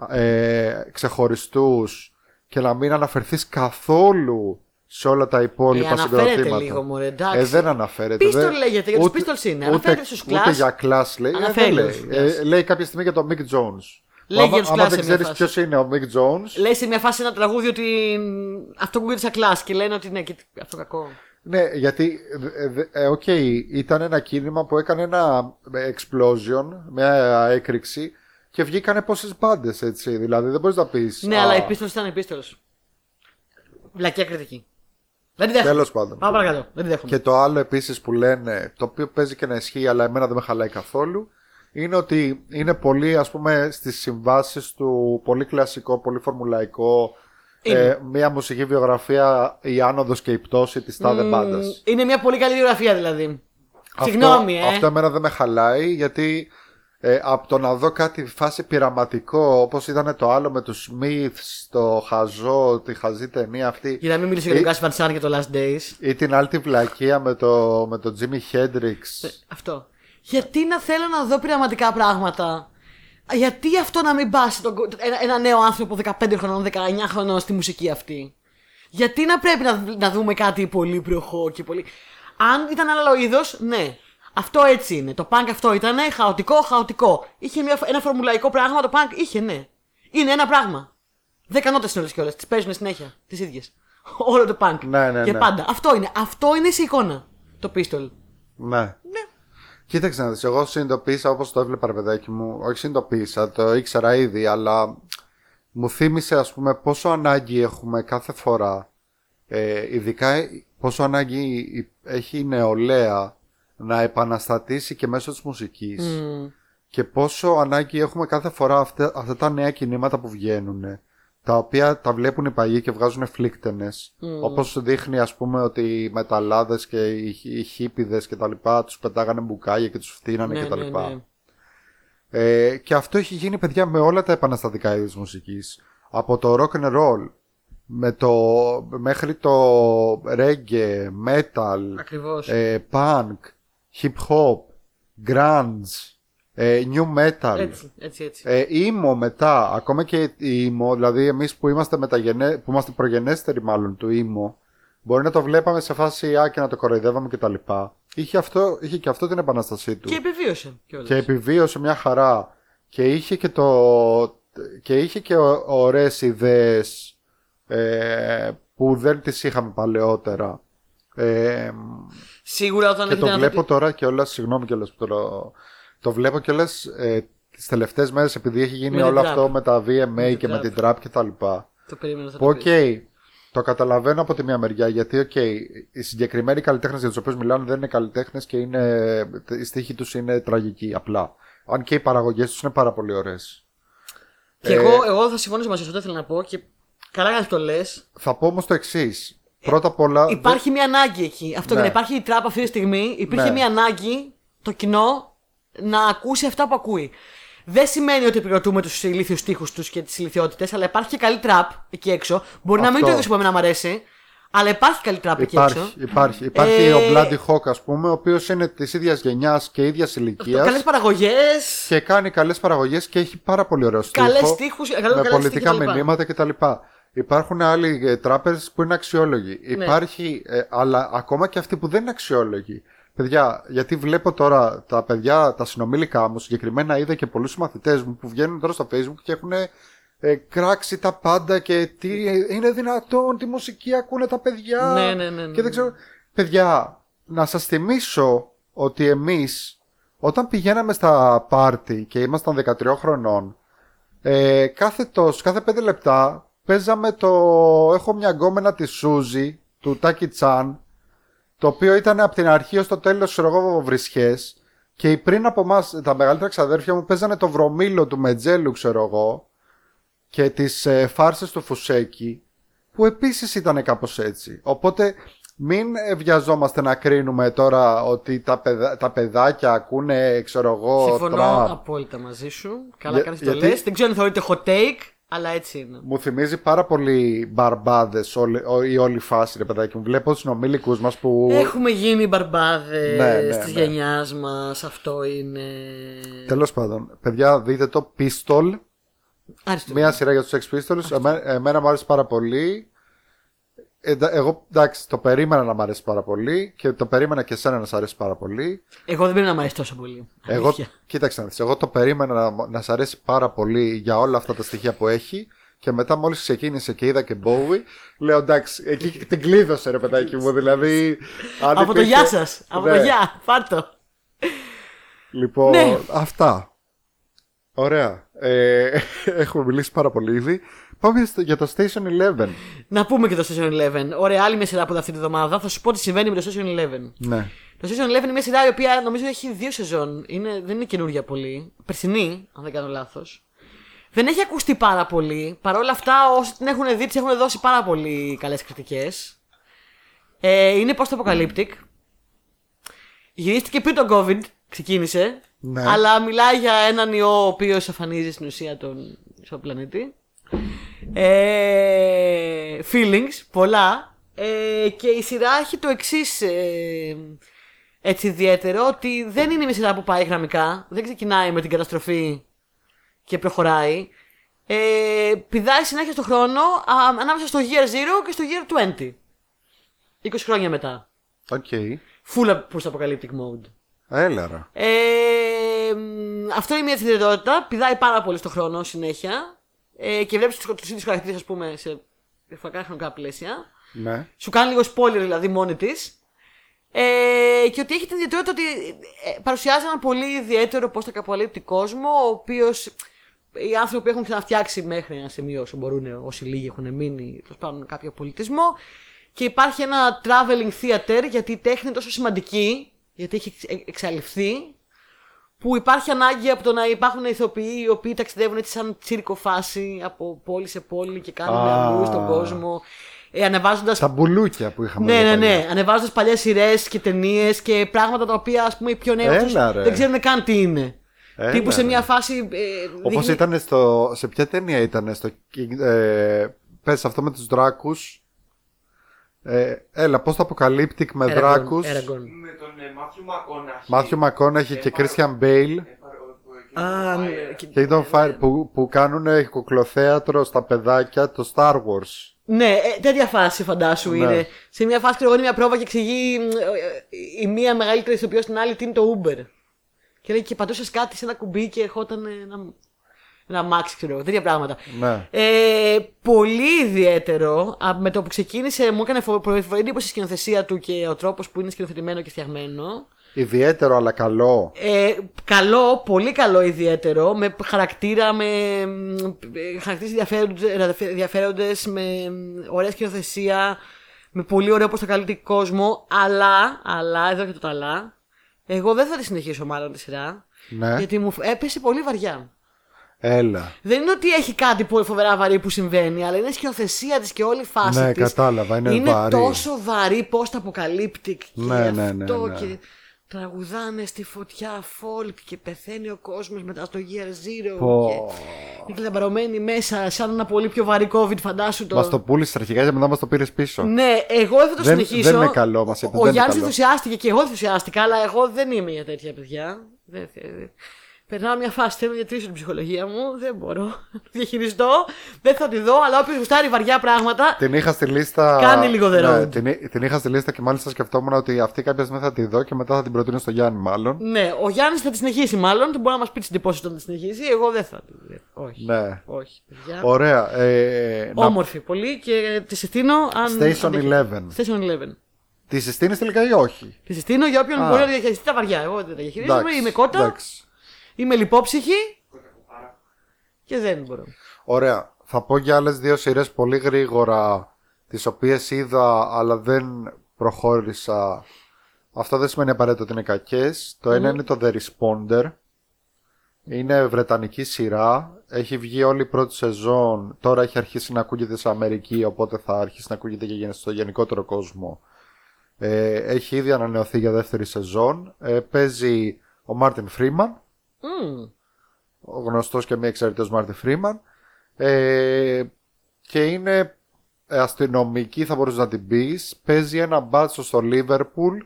ε, ξεχωριστούς και να μην αναφερθείς καθόλου σε όλα τα υπόλοιπα Ε, αναφέρεται συγκροτήματα. λίγο, μωρέ, εντάξει. Ε, δεν αναφέρεται. Pistol δεν- λέγεται, για τους ούτε- Pistols είναι. Ούτε, Αναφέρεται στους ούτε Clash. για Clash λέει. Ε, Αναφέρει δεν στους λέει. Ε, Clash. λέει κάποια στιγμή για τον Mick Jones. Λέει άμα, για τους άμα Clash δεν σε μια ξέρεις φάση. ποιος είναι ο Mick Jones. Λέει σε μια φάση ένα τραγούδι ότι μ, αυτό ακούγεται σαν Clash και λένε ότι ναι, και αυτό κακό. Ναι, γιατί, ε, δε- ε, οκ, ήταν ένα κίνημα που έκανε ένα explosion, μια έκρηξη και βγήκανε πόσες μπάντες, έτσι. Δηλαδή δεν μπορείς να πεις... Ναι, «Α, αλλά η πίστολη ήταν η πίστολη. Βλακιά κριτική. Δεν τη δέχομαι. Τέλος πάντων. Πάω παρακάτω. Δεν τη δέχομαι. Και το άλλο επίσης που λένε, το οποίο παίζει και να ισχύει, αλλά εμένα δεν με χαλάει καθόλου, είναι ότι είναι πολύ, ας πούμε, στις συμβάσεις του, πολύ κλασικό, πολύ φορμουλαϊκό, Είναι. ε, μια μουσική βιογραφία, η άνοδος και η πτώση της τάδε Μ, μπάντας. Είναι μια πολύ καλή βιογραφία δηλαδή. Αυτό- Συγγνώμη, ε. Αυτό εμένα δεν με χαλάει γιατί ε, από το να δω κάτι φάση πειραματικό όπως ήταν το άλλο με τους Smiths, το χαζό, τη χαζή ταινία αυτή Για να μην μιλήσω για τον Gus Van Sant και το Last Days. ή την άλλη τη βλακεία με το, με το Jimi Hendrix. Αυτό. Γιατί να θέλω να δω πειραματικά πράγματα; Γιατί αυτό να μην πάσει τον, κο- ένα, ένα νέο άνθρωπο 15 χρονών, 19 χρονών στη μουσική αυτή; Γιατί να πρέπει να, να δούμε κάτι πολύ προχώ και πολύ. Αν ήταν άλλο είδος, ναι. Αυτό έτσι είναι. Το punk αυτό ήταν χαοτικό, χαοτικό. Είχε μια, ένα φορμουλαϊκό πράγμα, το punk είχε, ναι. Είναι ένα πράγμα. Δέκα νότες είναι όλες και όλες. Τις παίζουν συνέχεια. Τις ίδιες. Όλο το punk. Ναι, ναι, Για ναι. πάντα. Αυτό είναι. Αυτό είναι σε εικόνα. Το pistol. Ναι. Ναι. Κοίταξε να δεις, εγώ συνειδητοποίησα όπως το έβλεπα ρε παιδάκι μου, όχι συνειδητοποίησα, το ήξερα ήδη, αλλά μου θύμισε ας πούμε πόσο ανάγκη έχουμε κάθε φορά, ε, ειδικά πόσο ανάγκη έχει η νεολαία να επαναστατήσει και μέσω της μουσικής Μμ. και πόσο ανάγκη έχουμε κάθε φορά αυτά, αυτά τα νέα κινήματα που βγαίνουν τα οποία τα βλέπουν οι παλιοί και βγάζουν φλίκτενες όπως δείχνει ας πούμε ότι οι μεταλλάδες και οι, οι χίπιδες και τα λοιπά τους πετάγανε μπουκάλια και τους φτύνανε Ναι, και τα ναι, λοιπά ναι. ε, και αυτό έχει γίνει παιδιά με όλα τα επαναστατικά είδη της μουσικής από το rock and roll με το, μέχρι το reggae, metal, Ακριβώς. ε, punk, hip hop, grunge, ε, new metal, Έτσι, έτσι, έτσι. ε, emo μετά, ακόμα και η emo, δηλαδή εμείς που είμαστε, μεταγενέ, που είμαστε προγενέστεροι μάλλον του emo, μπορεί να το βλέπαμε σε φάση α και να το κοροϊδεύαμε κτλ. Είχε, αυτό, είχε και αυτό την επανάστασή του Και επιβίωσε κιόλας. και επιβίωσε μια χαρά και είχε και το και είχε και ω- ωραίες ιδέες ε, που δεν τις είχαμε παλαιότερα ε, Σίγουρα όταν και έχετε το ένα βλέπω τέτοιο- τώρα κιόλας, συγγνώμη κιόλας που το, το βλέπω κιόλα ε, τις τελευταίες μέρες επειδή έχει γίνει Με την όλο trap. αυτό με τα VMA την και με trap. την trap και τα λοιπά. Το περίμενα θα Που το οκ, πεις. το καταλαβαίνω από τη μία μεριά γιατί οκ, οι συγκεκριμένοι καλλιτέχνες για τους οποίους μιλάνε δεν είναι καλλιτέχνες και είναι, οι στίχοι τους είναι τραγικοί απλά. Αν και οι παραγωγές τους είναι πάρα πολύ ωραίες. Και Ε, εγώ, εγώ θα συμφωνήσω μαζί σου, αυτό ήθελα να πω και καλά κάνεις που το λες. Θα πω όμως το εξής. Πρώτα απ' όλα. Υπάρχει μια ανάγκη εκεί. Αυτό Ναι. για να υπάρχει η τραπ αυτή τη στιγμή, υπήρχε Ναι. μια ανάγκη το κοινό να ακούσει αυτά που ακούει. Δεν σημαίνει ότι επικροτούμε τους ηλίθιους τείχου τους και τις ηλικιότητες, αλλά υπάρχει και καλή τραπ εκεί έξω. Μπορεί να μην Αυτό. το είδο που εμένα μου αρέσει, αλλά υπάρχει καλή τραπ εκεί Υπάρχει, έξω. υπάρχει. Υπάρχει Ε, ο Bloody Hawk, ας πούμε, ο οποίος είναι της ίδιας γενιάς και ίδιας ηλικίας. Καλές παραγωγές. και κάνει καλές παραγωγές και έχει πάρα πολύ ωραίο στίχο. Καλές στίχους, καλό- με καλά πολιτικά στίχη κτλ. μηνύματα κτλ. Υπάρχουν άλλοι ε, τράπεζε που είναι αξιόλογοι. Ναι. Υπάρχει, ε, αλλά ακόμα και αυτοί που δεν είναι αξιόλογοι. Παιδιά, γιατί βλέπω τώρα τα παιδιά, τα συνομήλικά μου, συγκεκριμένα είδα και πολλούς μαθητές μου που βγαίνουν τώρα στο Facebook και έχουν ε, κράξει τα πάντα και τι είναι δυνατόν, τι μουσική ακούνε τα παιδιά. Ναι, ναι, ναι, ναι, Και δεν ξέρω. Παιδιά, να σας θυμίσω ότι εμείς όταν πηγαίναμε στα πάρτι και ήμασταν 13 χρονών ε, κάθε, τόσο, κάθε 5 λεπτά παίζαμε το... Έχω μια γκόμενα τη Σούζη του Τάκι Τσάν Το οποίο ήταν από την αρχή ως το τέλος, ξέρω εγώ, βρισχές. Και οι πριν από εμάς, τα μεγαλύτερα ξαδέρφια μου παίζανε το βρωμίλο του Μετζέλου, ξέρω εγώ. Και τις ε, φάρσες του Φουσέκη. Που επίσης ήταν κάπως έτσι. Οπότε μην ε, βιαζόμαστε να κρίνουμε τώρα ότι τα, παιδα- τα παιδάκια ακούνε, ξέρω εγώ, Συμφωνώ τραπ. απόλυτα μαζί σου. Καλά Για- κάνεις το γιατί- λες. Δεν ξέρω αν θεωρείται hot take, αλλά έτσι είναι. Μου θυμίζει πάρα πολύ μπαρμπάδες η όλη φάση, ρε παιδάκι μου. Βλέπω τους συνομήλικου μας που. Έχουμε γίνει μπαρμπάδες Ναι, ναι, της ναι. γενιάς μας. Αυτό είναι... Τέλος πάντων, παιδιά, δείτε το Pistol. Άριστο. Μία σειρά για τους Sex Pistols. Εμέ- εμένα μου άρεσε πάρα πολύ. Ε, εντά- εγώ εντάξει, το περίμενα να μ' αρέσει πάρα πολύ και το περίμενα και εσένα να σ' αρέσει πάρα πολύ. Εγώ δεν πρέπει να μ' αρέσει τόσο πολύ. Εγώ, Αλήθεια. κοίταξε να δεις, εγώ το περίμενα να, να σ' αρέσει πάρα πολύ για όλα αυτά τα στοιχεία που έχει και μετά μόλις ξεκίνησε και είδα και Bowie, λέω εντάξει, εκεί την κλείδωσε ρε παιδάκι μου, δηλαδή... αν Από το υπήρχε- γεια σας. Από Ναι. το γεια. Πάρτο. Λοιπόν, Ναι. αυτά. Ωραία. Ε, έχουμε μιλήσει πάρα πολύ ήδη. Πάμε στο- για το Station 11. Να πούμε και το Station 11. Ωραία, άλλη μια σειρά που είδα αυτή τη βδομάδα. Θα σου πω τι συμβαίνει με το Station 11. Ναι. Το Season 11 είναι μια σειρά η οποία νομίζω έχει δύο σεζόν. Είναι, δεν είναι καινούργια πολύ. Περσινή, αν δεν κάνω λάθος. Δεν έχει ακουστεί πάρα πολύ. Παρ' όλα αυτά, όσοι την έχουν δει, τη έχουν δώσει πάρα πολύ καλές κριτικές. Ε, είναι post-apocalyptic. Γυρίστηκε πριν τον COVID, ξεκίνησε. Ναι. Αλλά μιλάει για έναν ιό ο οποίος εμφανίζει στην ουσία τον στον πλανήτη. Ε, feelings, πολλά. Ε, και η σειρά έχει το εξής έτσι ιδιαίτερο ότι δεν είναι μια σειρά που πάει γραμμικά. Δεν ξεκινάει με την καταστροφή και προχωράει. Ε, πηδάει συνέχεια στον χρόνο α, ανάμεσα στο year 0 και στο year 20. 20 χρόνια μετά. Ok. Full post-apocalyptic mode. Έλα ρε. Ε, μ, αυτό είναι μια ιδιαιτερότητα. Πηδάει πάρα πολύ στον χρόνο συνέχεια. Ε, και βλέπεις του ίδιους χαρακτήρες, ας πούμε, σε διαφορετικά χρονικά πλαίσια. Ναι. Σου κάνει λίγο spoiler δηλαδή μόνη της. Ε, και ότι έχει την ιδιαιτερότητα ότι ε, παρουσιάζει έναν πολύ ιδιαίτερο post-apocalyptic κόσμο, ο οποίος οι άνθρωποι που έχουν ξαναφτιάξει μέχρι ένα σημείο όσο μπορούν, όσοι λίγοι έχουν μείνει, τέλος πάντων κάποιο πολιτισμό. Και υπάρχει ένα traveling theater, γιατί η τέχνη είναι τόσο σημαντική, γιατί έχει εξ- εξαλειφθεί, που υπάρχει ανάγκη από το να υπάρχουν ηθοποιοί οι οποίοι ταξιδεύουν έτσι σαν τσίρκο φάση από πόλη σε πόλη και κάνουν Α. αλλού στον κόσμο. Ε, ανεβάζοντας Τα μπουλούκια που είχαμε ναι, εδώ ναι, παλιά. ναι. Ανεβάζοντας παλιές σειρές και ταινίες και πράγματα τα οποία ας πούμε οι πιο νέοι Έλα, αυτούς ρε. δεν ξέρουν καν τι είναι. Έλα, Τύπου σε ρε. μια φάση. Ε, Όπως δείχνει- ήταν στο. Σε ποια ταινία ήταν στο. King- Ε, πες αυτό με τους δράκους. Ε, έλα, πώς το αποκαλύπτει με Eragon, δράκους; Eragon. Με τον ε, Μάθιου Μακόναχη. Μάθιου Μακόναχη και Christian Μπέιλ. Ε, παρο- που- Α, ναι, ε, και- Και τον Fire που, που κάνουν κουκλοθέατρο στα παιδάκια το Star Wars. Ναι, ε, τέτοια φάση φαντάσου Ναι. είναι. Σε μια φάση ξέρω εγώ είναι μια πρόβα και εξηγεί μ, ε, ε, η μία μεγαλύτερη ηθοποιός στην άλλη τι είναι το Uber. Και λέει και πατούσες κάτι σε ένα κουμπί και ερχόταν ένα, ένα μάξι, ξέρω εγώ, τέτοια πράγματα. Ναι. Ε, πολύ ιδιαίτερο. Α, Με το που ξεκίνησε μου έκανε φο- φοβερή εντύπωση η σκηνοθεσία του και ο τρόπος που είναι σκηνοθετημένο και φτιαγμένο. Ιδιαίτερο αλλά καλό. Ε, καλό, πολύ καλό ιδιαίτερο, με χαρακτήρα, με μ, ε, χαρακτήρες ενδιαφέροντες, ενδιαφέροντες, με μ, ωραία σκηνοθεσία, με πολύ ωραίο πώς θα καλύπτει κόσμο, αλλά, αλλά, εδώ και το αλλά, εγώ δεν θα τη συνεχίσω μάλλον τη σειρά, Ναι. γιατί μου φ- έπεσε πολύ βαριά. Έλα. Δεν είναι ότι έχει κάτι πολύ φοβερά βαρύ που συμβαίνει, αλλά είναι η σκηνοθεσία της και όλη η φάση Ναι, της. κατάλαβα, είναι βαρύ. τόσο βαρύ πώ τα αποκαλύπτει και Ναι, ναι, ναι, αυτό ναι. και τραγουδάνε στη φωτιά folk και πεθαίνει ο κόσμος μετά στο Year Zero Πω. και είναι κλαμπαρωμένοι μέσα σαν ένα πολύ πιο βαρύ COVID φαντάσου το... Μας το πούλησε αρχικά και μετά μας το πήρες πίσω. Ναι, εγώ δεν θα το Δεν- συνεχίσω. δεν είναι καλό, μας είπε, Ο, ο δεν είναι Γιάννης καλό. ενθουσιάστηκε και εγώ ενθουσιάστηκα, αλλά εγώ δεν είμαι για τέτοια παιδιά. Δεν, δεν- Περνάω μια φάση, θέλω να διατηρήσω την ψυχολογία μου. Δεν μπορώ να το διαχειριστώ. Δεν θα τη δω, αλλά όποιος γουστάρει βαριά πράγματα. Την είχα στη λίστα. Κάνει λίγο the road. την, εί- την είχα στη λίστα και μάλιστα σκεφτόμουν ότι αυτή κάποια στιγμή θα τη δω και μετά θα την προτείνω στο Γιάννη, μάλλον. Ναι, ο Γιάννης θα τη συνεχίσει μάλλον. Του μπορεί να μας πει τις εντυπώσεις όταν τη συνεχίσει. Εγώ δεν θα τη δω. Όχι. Ναι. Όχι, παιδιά. Ωραία. Ε, να... Όμορφη πολύ και τη συστήνω αν. Station αν έχει- 11. Station 11. Τη συστήνεις τελικά ή όχι; Τη συστήνω για όποιον Α. μπορεί να διαχειριστεί τα βαριά. Εγώ δεν τα διαχειρίζομαι. Είμαι κότα. εντάξει. Είμαι λιπόψυχη. Και δεν μπορώ. Ωραία. Θα πω για άλλες δύο σειρές πολύ γρήγορα, τις οποίες είδα, αλλά δεν προχώρησα. Αυτό δεν σημαίνει απαραίτητα ότι είναι κακές. Το ένα είναι το The Responder. Είναι βρετανική σειρά. Έχει βγει όλη η πρώτη σεζόν. Τώρα έχει αρχίσει να ακούγεται σε Αμερική, οπότε θα αρχίσει να ακούγεται και στο γενικότερο κόσμο. Ε, έχει ήδη ανανεωθεί για δεύτερη σεζόν. Ε, παίζει ο Martin Freeman. Μμμ. Ο γνωστός και μη εξαιρετικός Martin Freeman. Ε, και είναι αστυνομική θα μπορούσε να την πεις. Παίζει ένα μπάτσο στο Λίβερπουλ.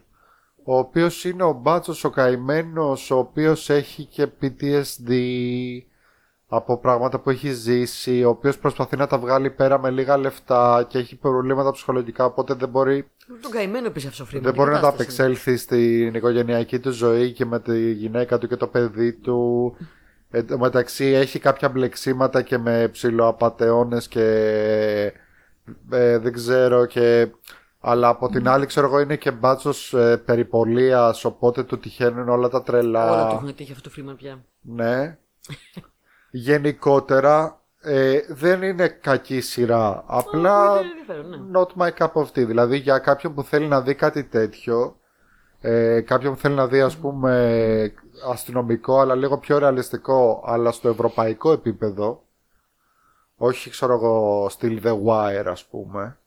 Ο οποίος είναι ο μπάτσος ο καημένος, ο οποίος έχει και PTSD από πράγματα που έχει ζήσει, ο οποίος προσπαθεί να τα βγάλει πέρα με λίγα λεφτά και έχει προβλήματα ψυχολογικά, οπότε δεν μπορεί Τον καημένο πει αυτό δεν μπορεί να τα απεξέλθει στην οικογενειακή του ζωή και με τη γυναίκα του και το παιδί του. Εν τω μεταξύ έχει κάποια μπλεξίματα και με ψηλοαπατεώνες και ε, δεν ξέρω και... Αλλά από την άλλη ξέρω εγώ είναι και μπάτσος ε, περιπολίας οπότε του τυχαίνουν όλα τα τρελά. Όλα του έχουν τύχει αυτό το φρήμα πια. Ναι. Γενικότερα ε, δεν είναι κακή σειρά. Απλά είναι ενδιαφέρον, ναι. not my cup of tea. Δηλαδή για κάποιον που θέλει να δει κάτι τέτοιο, ε, κάποιον που θέλει να δει ας πούμε αστυνομικό αλλά λίγο πιο ρεαλιστικό αλλά στο ευρωπαϊκό επίπεδο όχι ξέρω εγώ στυλ The Wire ας πούμε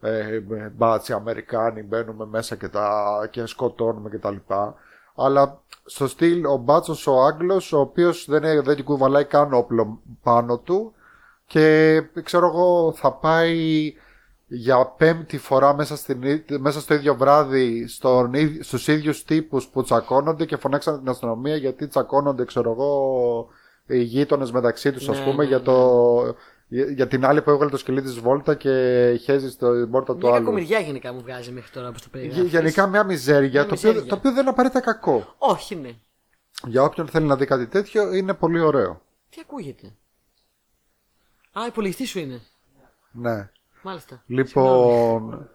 ε, με μπάτσι Αμερικάνοι μπαίνουμε μέσα και, τα, και σκοτώνουμε και τα λοιπά αλλά στο στυλ ο μπάτσος ο Άγγλος ο οποίος δεν, είναι- δεν του κουβαλάει καν όπλο πάνω του. Και ξέρω εγώ θα πάει για πέμπτη φορά μέσα, στην, ί- μέσα στο ίδιο βράδυ στον, ίδ- στους ίδιους τύπους που τσακώνονται και φωνάξαν την αστυνομία γιατί τσακώνονται ξέρω εγώ οι γείτονες μεταξύ τους ας Ναι, πούμε ναι, για, το, για, για την άλλη που έβγαλε το σκυλί της βόλτα και χέζει στην πόρτα του Μια άλλου. κακομοιριά γενικά μου βγάζει μέχρι τώρα όπω το Γε- περιγράφει. Γενικά μια μιζέρια, Μια το, οποίο, μιζέρια. το οποίο δεν είναι απαραίτητα κακό. Όχι, ναι. Για όποιον θέλει να δει κάτι τέτοιο είναι πολύ ωραίο. Τι ακούγεται; Α, υπολογιστή σου είναι. Ναι. Μάλιστα. Λοιπόν.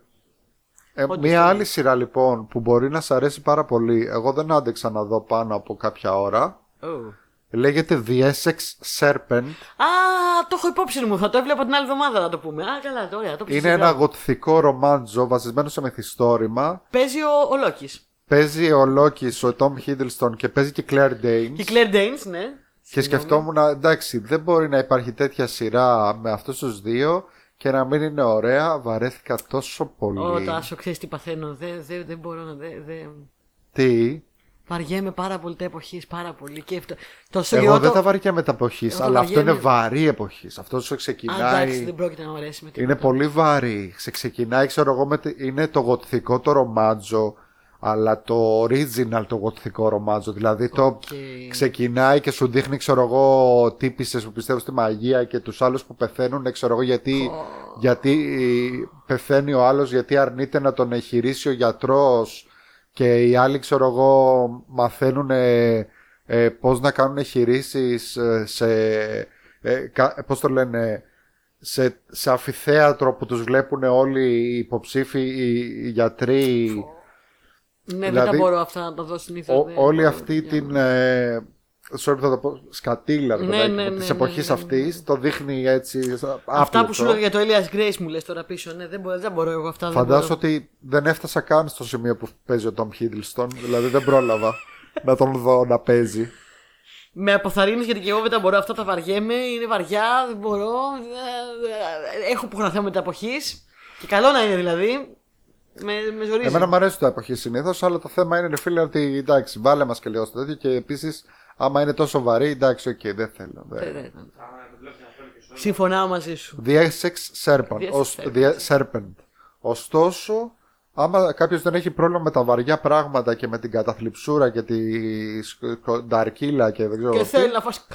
Ε, Όντως, μία ναι. άλλη σειρά λοιπόν που μπορεί να σ' αρέσει πάρα πολύ. Εγώ δεν άντεξα να δω πάνω από κάποια ώρα. Oh. Λέγεται The Essex Serpent. Α, το έχω υπόψη μου. Θα το έβλεπα την άλλη εβδομάδα να το πούμε. Α, καλά, ωραία. Το Είναι ένα γοτθικό ρομάντζο βασισμένο σε μυθιστόρημα. Παίζει ο, ο Λόκη. Παίζει ο Λόκη, ο Tom Hiddleston και παίζει και η Claire Danes. Και η Claire Danes, ναι. Και σκεφτόμουν, εντάξει, δεν μπορεί να υπάρχει τέτοια σειρά με αυτούς τους δύο και να μην είναι ωραία. Βαρέθηκα τόσο πολύ. Ω, Τάσο, ξέρεις τι παθαίνω. Δεν δεν- δεν μπορώ να. Δεν, δεν... Τι; Βαριέμαι πάρα πολύ τα εποχής, πάρα πολύ. Και αυτό, τόσο Εγώ καιρό δεν το- τα βαριέμαι τα εποχής, Εγώ τα αλλά αυτό είναι βαριέμαι. βαρύ εποχής. Αυτό σου Α, ξεκινάει. εντάξει, δεν πρόκειται να μου αρέσει με τίποτα. Είναι πολύ βαρύ. Σε ξεκινάει, ξέρω εγώ, με... τη- είναι το γοτθικό το ρομάτζο, αλλά το original το γοτθικό ρομάτζο. Δηλαδή το Οκ. ξεκινάει και σου δείχνει, ξέρω εγώ, τύπησες που πιστεύουν στη μαγεία και τους άλλους που πεθαίνουν, ξέρω εγώ, γιατί, γιατί πεθαίνει ο άλλος, γιατί αρνείται να τον εγχειρήσει ο γιατρός και οι άλλοι, ξέρω εγώ, μαθαίνουν ε, ε, πώς να κάνουν εγχειρήσεις ε, σε, ε, κα- πώς το λένε, σε, σε αμφιθέατρο που τους βλέπουν όλοι οι υποψήφοι, οι, οι γιατροί, Ναι, δεν δηλαδή, τα μπορώ αυτά να τα δω συνήθως. Ό- όλη αυτή την. Ε, sorry, θα το πω. Σκατήλα ρε Ναι, παιδάκι ναι, μου, ναι, της ναι, εποχής ναι, ναι, αυτής το δείχνει έτσι. Αυτά που σου άπλετο. λέω για το Elias Grace μου λε τώρα πίσω. Ναι, δεν μπορώ, δεν μπορώ εγώ αυτά. δεν Φαντάζομαι μπορώ. ότι δεν έφτασα καν στο σημείο που παίζει ο Tom Hiddleston. δηλαδή δεν πρόλαβα να τον δω να παίζει. Με αποθαρρύνει γιατί και εγώ δεν τα μπορώ. Αυτά τα βαριέμαι. Είναι βαριά, δεν μπορώ. ε, ε, Έχω που έχω να θέμα με τα εποχή. Και καλό να είναι δηλαδή. Με, με ζορίζει. Εμένα μου αρέσει το εποχή συνήθως, αλλά το θέμα είναι, ρε φίλε, ότι εντάξει, βάλε μας και λίγο στο τέτοιο και επίσης, άμα είναι τόσο βαρύ, εντάξει, οκ, δεν θέλω. δεν- Ε, ναι, ναι. Α, το βλέπεις να θέλω και σου. Συμφωνάω μαζί σου. The Essex Serpent. The Essex Ως- Serpent. The Serpent. Ωστόσο, άμα κάποιος δεν έχει πρόβλημα με τα βαριά πράγματα και με την καταθλιψούρα και τη σκο- νταρκίλα και δεν ξέρω Και τι. θέλει να φας...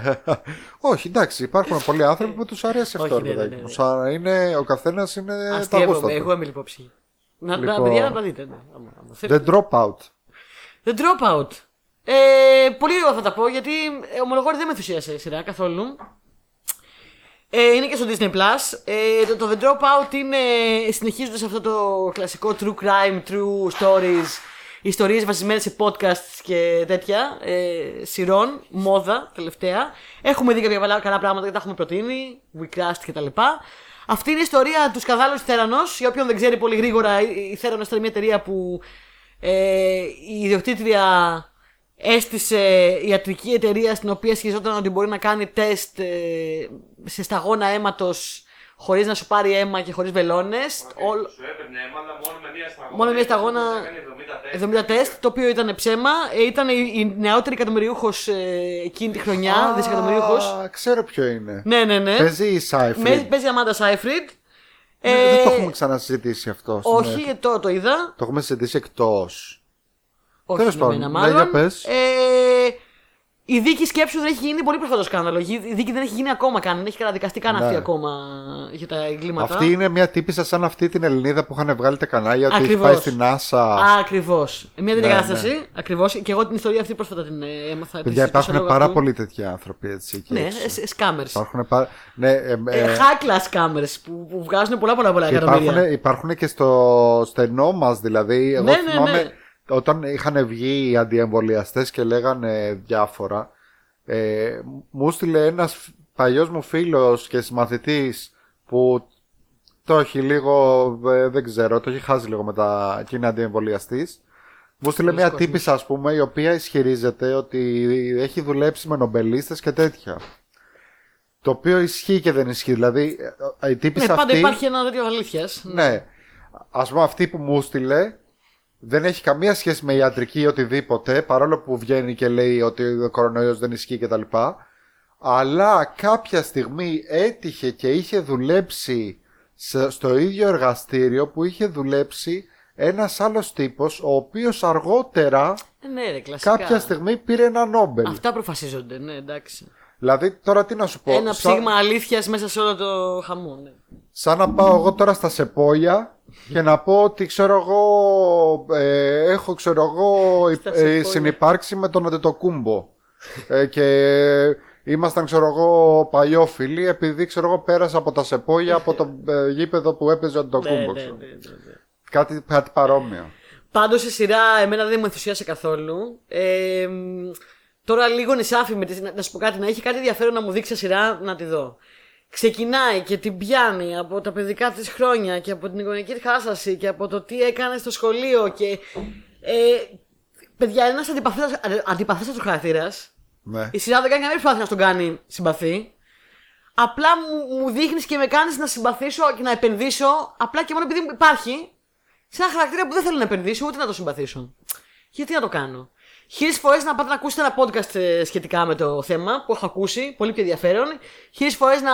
Όχι, εντάξει, υπάρχουν πολλοί άνθρωποι που τους αρέσει αυτό. Όχι, ρε ναι, ναι, παιδάκι ναι, μου. ναι. Σαν είναι, ο καθένας είναι τα Αστείευομαι, γούστα εγώ του. είμαι λοιπόν ψυχή. Να, να, Λοιπόν. παιδιά, να τα δείτε. Ναι. άμα- άμα θέλετε. The Dropout. The Dropout. Ε, πολύ λίγο θα τα πω γιατί ε, ομολογώ ότι δεν με ενθουσίασε η σειρά καθόλου. Ε, είναι και στο Disney Plus. Ε, το, το The Dropout είναι συνεχίζοντα αυτό το κλασικό true crime, true stories, ιστορίες βασισμένες σε podcasts και τέτοια, ε, σειρών, μόδα τελευταία. Έχουμε δει κάποια καλά, καλά πράγματα και τα έχουμε προτείνει, We Crashed κτλ. Αυτή είναι η ιστορία του σκανδάλου της Θέρανος. Για όποιον δεν ξέρει πολύ γρήγορα, η η Θέρανος ήταν μια εταιρεία που ε, η ιδιοκτήτρια έστησε ιατρική εταιρεία στην οποία σχεδιαζόταν ότι μπορεί να κάνει τεστ ε, σε σταγόνα αίματος χωρίς να σου πάρει αίμα και χωρίς βελόνες. Σου έπαιρνε αίμα, αλλά μόνο με μία σταγόνα. Μόνο με μία σταγόνα. Έκανε 70 τεστ. 70 τεστ, το οποίο ήταν ψέμα. Ε, ήταν η, η νεότερη εκατομμυριούχο ε, εκείνη τη χρονιά, δισεκατομμυριούχο. Α, ξέρω ποιο είναι. Ναι, ναι, ναι. Παίζει η Cypher. Με- Παίζει η Αμάντα Σάιφριντ. Ναι, Δεν το έχουμε ξανασυζητήσει αυτό. στην Όχι, Netflix. το, το είδα. Το έχουμε συζητήσει εκτός. Όχι Τέλος με πάντων, μένα ναι, μάλλον. για πες. Ε, η δίκη σκέψου δεν έχει γίνει πολύ πρόσφατο σκάνδαλο. Η δίκη δεν έχει γίνει ακόμα καν. Δεν έχει καταδικαστεί καν Ναι. αυτή ακόμα για τα εγκλήματα. Αυτή είναι μια τύπησα σαν αυτή την Ελληνίδα που είχαν βγάλει τα κανάλια ότι έχει Ακριβώς. πάει στην NASA. Ακριβώς. Μια τέτοια Ναι, κατάσταση. ναι. Ακριβώς. Και εγώ την ιστορία αυτή πρόσφατα την ε, έμαθα. τη Παιδιά, συζητούσα υπάρχουν λόγω πάρα αυτού. πολλοί τέτοιοι άνθρωποι έτσι. εκεί Ναι, έξω. σκάμερ. Υπάρχουν πάρα... Ναι, ε, ε, Ε, high class cameras που, που βγάζουν πολλά πολλά πολλά και εκατομμύρια. υπάρχουν, υπάρχουν και στο στενό μας, δηλαδή. Εγώ Ναι, ναι, θυμάμαι ναι. Όταν είχαν βγει οι αντιεμβολιαστές και λέγανε διάφορα. Ε, μου στείλε ένας παλιός μου φίλος και συμμαθητής που το έχει λίγο, ε, δεν ξέρω, το έχει χάσει λίγο με τα και είναι αντιεμβολιαστής. Μου στείλε Πολλοί μια κόσμος. τύπησα, ας πούμε, η οποία ισχυρίζεται ότι έχει δουλέψει με νομπελίστες και τέτοια. Το οποίο ισχύει και δεν ισχύει. Δηλαδή, ε, η Ναι, τύπησα πάντα αυτή. υπάρχει ένα τέτοιο αλήθειας. Ναι. Α πούμε, αυτή που μου στείλε δεν έχει καμία σχέση με ιατρική ή οτιδήποτε, παρόλο που βγαίνει και λέει ότι ο κορονοϊός δεν ισχύει κτλ. Αλλά κάποια στιγμή έτυχε και είχε δουλέψει σε- στο ίδιο εργαστήριο που είχε δουλέψει ένας άλλος τύπος, ο οποίος αργότερα Ναι, ρε, κλασικά. κάποια στιγμή πήρε ένα Νόμπελ. Αυτά προφασίζονται, ναι, εντάξει. Δηλαδή, τώρα τι να σου πω. Ένα σαν- ψήγμα αλήθειας μέσα σε όλο το χαμό. Ναι. Σαν να πάω εγώ τώρα στα Σεπόλια και να πω ότι ξέρω εγώ ε, έχω ξέρω εγώ Στα ε, Σεπόλια. συνυπάρξει με τον Αντετοκούμπο ε, και ήμασταν ξέρω εγώ παλιόφιλοι επειδή ξέρω εγώ πέρασα από τα Σεπόλια από το ε, γήπεδο που έπαιζε ο Ναι, Αντετοκούμπος. ναι, ξέρω. ναι, ναι, ναι. Κάτι, κάτι παρόμοιο. Πάντως η σειρά εμένα δεν μου ενθουσίασε καθόλου. Ε, μ, τώρα λίγο νησάφι με τη, να, να σου πω κάτι, να έχει κάτι ενδιαφέρον να μου δείξει σειρά να τη δω. Ξεκινάει και την πιάνει από τα παιδικά της χρόνια και από την εικονική χάσαση και από το τι έκανε στο σχολείο και. Ε, παιδιά, είναι ένας αντιπαθέστατο χαρακτήρας. Ναι. Η σειρά δεν κάνει καμία προσπάθεια να τον κάνει συμπαθή. Απλά μου, μου δείχνεις και με κάνεις να συμπαθήσω και να επενδύσω απλά και μόνο επειδή υπάρχει σε ένα χαρακτήρα που δεν θέλω να επενδύσω ούτε να το συμπαθήσω. Γιατί να το κάνω; Χίλιες φορές να πάτε να ακούσετε ένα podcast ε, σχετικά με το θέμα που έχω ακούσει, πολύ πιο ενδιαφέρον. Χίλιες φορές να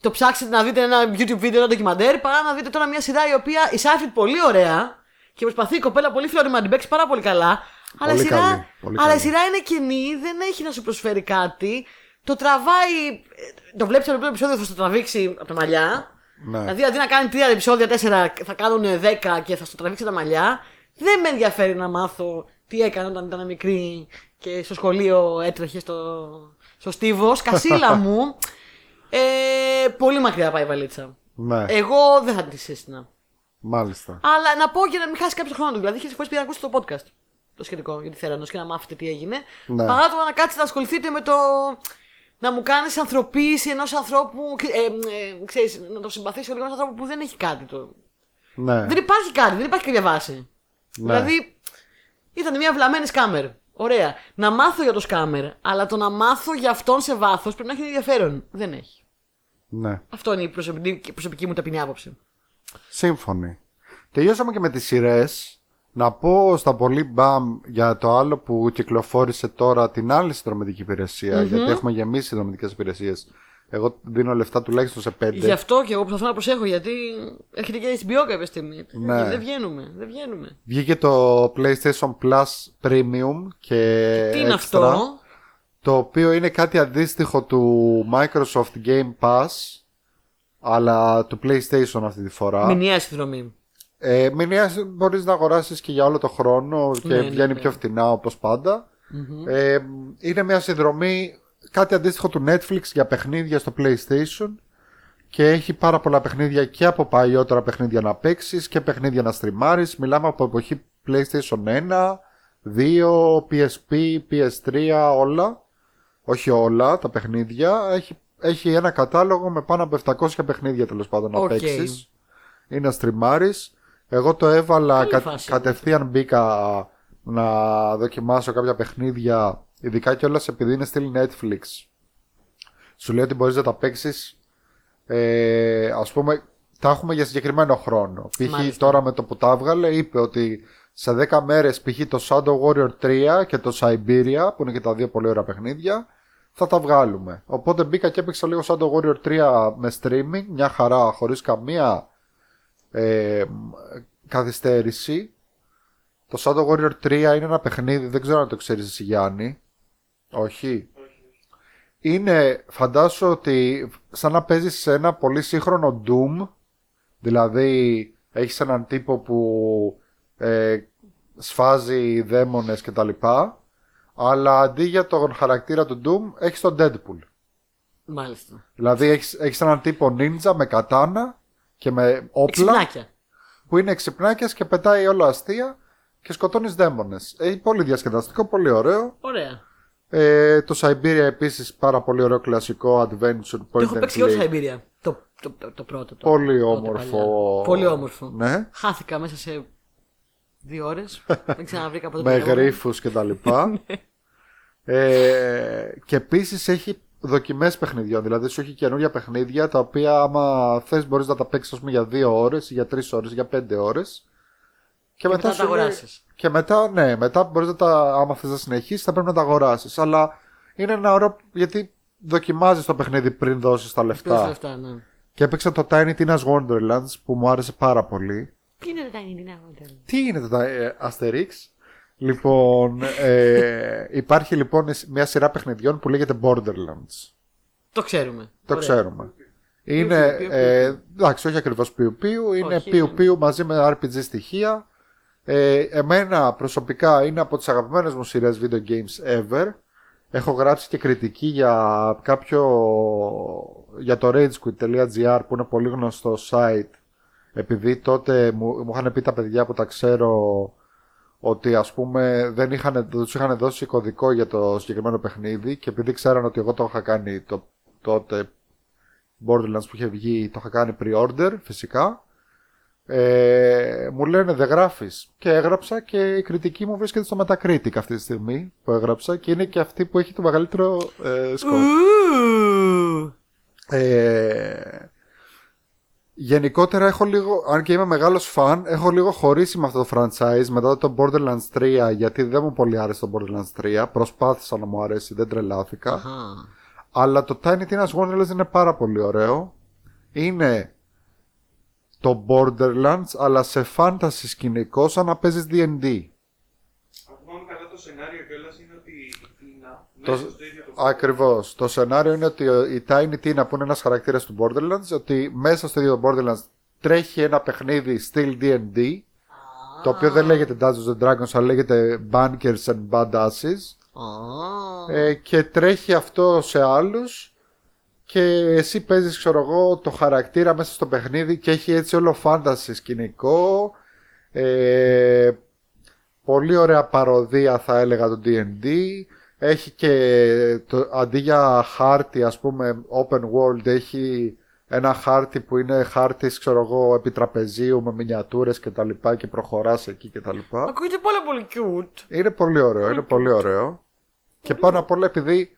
το ψάξετε να δείτε ένα YouTube βίντεο, ένα ντοκιμαντέρ, παρά να δείτε τώρα μια σειρά η οποία η Σάιφριτ πολύ ωραία και προσπαθεί η κοπέλα πολύ φιλόρη να την παίξει πάρα πολύ καλά. Αλλά, η Πολύ σειρά, καλή, πολύ αλλά η καλή. σειρά είναι κενή, δεν έχει να σου προσφέρει κάτι. Το τραβάει. ε, Το βλέπεις το επόμενο επεισόδιο, θα στο τραβήξει από τα μαλλιά. Ναι. Δηλαδή αντί να κάνει τρία επεισόδια, τέσσερα, θα κάνουν δέκα και θα στο τραβήξει τα μαλλιά. Δεν με ενδιαφέρει να μάθω τι έκανε όταν ήταν μικρή και στο σχολείο έτρεχε στο, στο στίβος. Κασίλα μου. Ε, πολύ μακριά πάει η βαλίτσα. ναι, Εγώ δεν θα τη σύστηνα. μάλιστα. Αλλά να πω για να μην χάσει κάποιος χρόνο του. Δηλαδή, χίλιες φορές πήγα να ακούσετε το podcast το σχετικό για τη Θέρανος και να μάθετε τι έγινε. Ναι. Παρά το να κάτσετε να ασχοληθείτε με το. να μου κάνεις ανθρωπίση ενός ανθρώπου. Ε, ε, ξέρεις, να το συμπαθήσω λίγο ενός ανθρώπου που δεν έχει κάτι. Το... Ναι, Δεν υπάρχει κάτι, δεν υπάρχει κάποια βάση. Ναι. Δηλαδή, ήταν μια βλαμμένη σκάμερ. Ωραία. Να μάθω για το σκάμερ, αλλά το να μάθω για αυτόν σε βάθος πρέπει να έχει ενδιαφέρον. Δεν έχει. ναι. Αυτό είναι η προσωπική, η προσωπική μου ταπεινή άποψη. Σύμφωνοι. Τελειώσαμε και με τις σειρές. Να πω στα πολύ μπαμ για το άλλο που κυκλοφόρησε τώρα την άλλη συνδρομητική υπηρεσία, γιατί έχουμε γεμίσει συνδρομητικές υπηρεσίες. Εγώ δίνω λεφτά τουλάχιστον σε πέντε. Γι' αυτό και εγώ προσπαθώ να προσέχω γιατί έχετε και HBO κάποια στιγμή. Ναι. Δεν βγαίνουμε, δεν βγαίνουμε. Βγήκε το PlayStation Plus Premium και Τι είναι Extra, αυτό, το οποίο είναι κάτι αντίστοιχο του Microsoft Game Pass αλλά του PlayStation αυτή τη φορά. μηνιαία συνδρομή. Ε, μηνιαία μπορείς να αγοράσεις και για όλο το χρόνο και Ναι, ναι, βγαίνει ναι. πιο φτηνά όπως πάντα. Ε, είναι μια συνδρομή κάτι αντίστοιχο του Netflix για παιχνίδια στο PlayStation και έχει πάρα πολλά παιχνίδια και από παλιότερα παιχνίδια να παίξεις και παιχνίδια να στριμάρεις. Μιλάμε από εποχή PlayStation 1, 2, PSP, PS3, όλα. Όχι όλα τα παιχνίδια. Έχει έχει ένα κατάλογο με πάνω από 700 παιχνίδια τέλος πάντων να Οκ. παίξεις. Είναι στριμάρει. Εγώ το έβαλα, Καλή κα- φάση. κατευθείαν μπήκα να δοκιμάσω κάποια παιχνίδια, ειδικά κιόλας επειδή είναι στυλ Netflix. Σου λέει ότι μπορείς να τα παίξεις. Ε, ας πούμε, τα έχουμε για συγκεκριμένο χρόνο. Π.χ. Μάλιστα. τώρα με το που τα έβγαλε, είπε ότι σε 10 μέρες π.χ. το Shadow Warrior 3 και το Siberia, που είναι και τα δύο πολύ ωραία παιχνίδια, θα τα βγάλουμε. Οπότε μπήκα και έπαιξα λίγο Shadow Warrior 3 με streaming, μια χαρά, χωρίς καμία ε, μ, καθυστέρηση. Το Shadow Warrior 3 είναι ένα παιχνίδι, δεν ξέρω αν το ξέρεις εσύ Γιάννη. Όχι. Είναι, φαντάσου ότι σαν να παίζεις σε ένα πολύ σύγχρονο Doom, δηλαδή έχεις έναν τύπο που ε, σφάζει δαίμονες και τα λοιπά, αλλά αντί για τον χαρακτήρα του Doom έχεις τον Deadpool. Μάλιστα. Δηλαδή έχεις, έχεις έναν τύπο ninja με κατάνα και με όπλα Εξυπνάκια. που είναι εξυπνάκιας και πετάει όλα αστεία και σκοτώνεις δαίμονες. Έχει πολύ διασκεδαστικό, πολύ ωραίο. Ωραία. Ε, το Siberia επίσης πάρα πολύ ωραίο κλασικό adventure Το point έχω and παίξει και εγώ click. στη Siberia. Το, το, το, το πρώτο. Το, Πολύ τότε όμορφο. παλιά. Πολύ όμορφο. Ναι. Χάθηκα μέσα σε δύο ώρες. Δεν ξαναβρήκα ποτέ. με το δρόμο. γρίφους και τα λοιπά. ε, και επίσης έχει δοκιμές παιχνιδιών, δηλαδή σου έχει καινούργια παιχνίδια τα οποία άμα θες μπορείς να τα παίξεις ας πούμε, για δύο ώρες, για τρεις ώρες, για πέντε ώρες. Και, μετά τα σου λέει- αγοράσεις. Και μετά, ναι, μετά μπορείς να τα, άμα θες να συνεχίσεις θα πρέπει να τα αγοράσεις. Αλλά είναι ένα ωραίο, γιατί δοκιμάζεις το παιχνίδι πριν δώσεις τα Πήρες λεφτά. τα λεφτά, ναι. Και έπαιξα το Tiny Tina's Wonderlands που μου άρεσε πάρα πολύ. Τι είναι τα είναι, Τι είναι το ε, Asterix; Λοιπόν, ε, υπάρχει λοιπόν μια σειρά παιχνιδιών που λέγεται Borderlands. Το ξέρουμε. Το Ωραία. ξέρουμε. Είναι, πιου, πιου, ε, εντάξει, όχι ακριβώς πιου πιου, είναι Όχι, πιου είναι. πιου μαζί με RPG στοιχεία. Ε, εμένα προσωπικά είναι από τις αγαπημένες μου σειρές video games ever. Έχω γράψει και κριτική για κάποιο για το ragequit.gr που είναι πολύ γνωστό site επειδή τότε μου, μου είχαν πει τα παιδιά που τα ξέρω ότι ας πούμε δεν, είχαν, δεν τους είχαν δώσει κωδικό για το συγκεκριμένο παιχνίδι και επειδή ξέραν ότι εγώ το είχα κάνει το, τότε Borderlands που είχε βγει το είχα κάνει pre-order φυσικά ε, μου λένε δεν γράφεις και έγραψα και η κριτική μου βρίσκεται στο Metacritic αυτή τη στιγμή που έγραψα και είναι και αυτή που έχει το μεγαλύτερο ε, σκορ. Ου. Ε, γενικότερα έχω λίγο, αν και είμαι μεγάλος φαν, έχω λίγο χωρίσει με αυτό το franchise μετά το Borderlands 3 γιατί δεν μου πολύ άρεσε το Borderlands 3. Προσπάθησα να μου αρέσει, δεν τρελάθηκα. Αχα. Αλλά το Tiny Tina's Wonderlands είναι πάρα πολύ ωραίο. Είναι το Borderlands αλλά σε fantasy σκηνικό σαν να παίζεις D&D. Αν θυμάμαι καλά το σενάριο κιόλας είναι ότι η Τίνα Το- μέσα στο ίδιο το Ακριβώς. Το σενάριο είναι ότι η Tiny Tina που είναι ένας χαρακτήρας του Borderlands ότι μέσα στο ίδιο το Borderlands τρέχει ένα παιχνίδι still D&D το οποίο δεν λέγεται Dungeons and Dragons αλλά λέγεται Bunkers and Badasses Α. ε, και τρέχει αυτό σε άλλους και εσύ παίζεις ξέρω εγώ το χαρακτήρα μέσα στο παιχνίδι και έχει έτσι όλο fantasy σκηνικό. Ε, πολύ ωραία παροδία θα έλεγα το D&D έχει και το, αντί για χάρτη ας πούμε open world έχει ένα χάρτη που είναι χάρτης ξέρω εγώ επιτραπεζίου με μινιατούρες και τα λοιπά και προχωράς εκεί και τα λοιπά. Ακούγεται πάρα πολύ cute. είναι πολύ ωραίο, είναι πολύ ωραίο. Και πάνω απ' όλα επειδή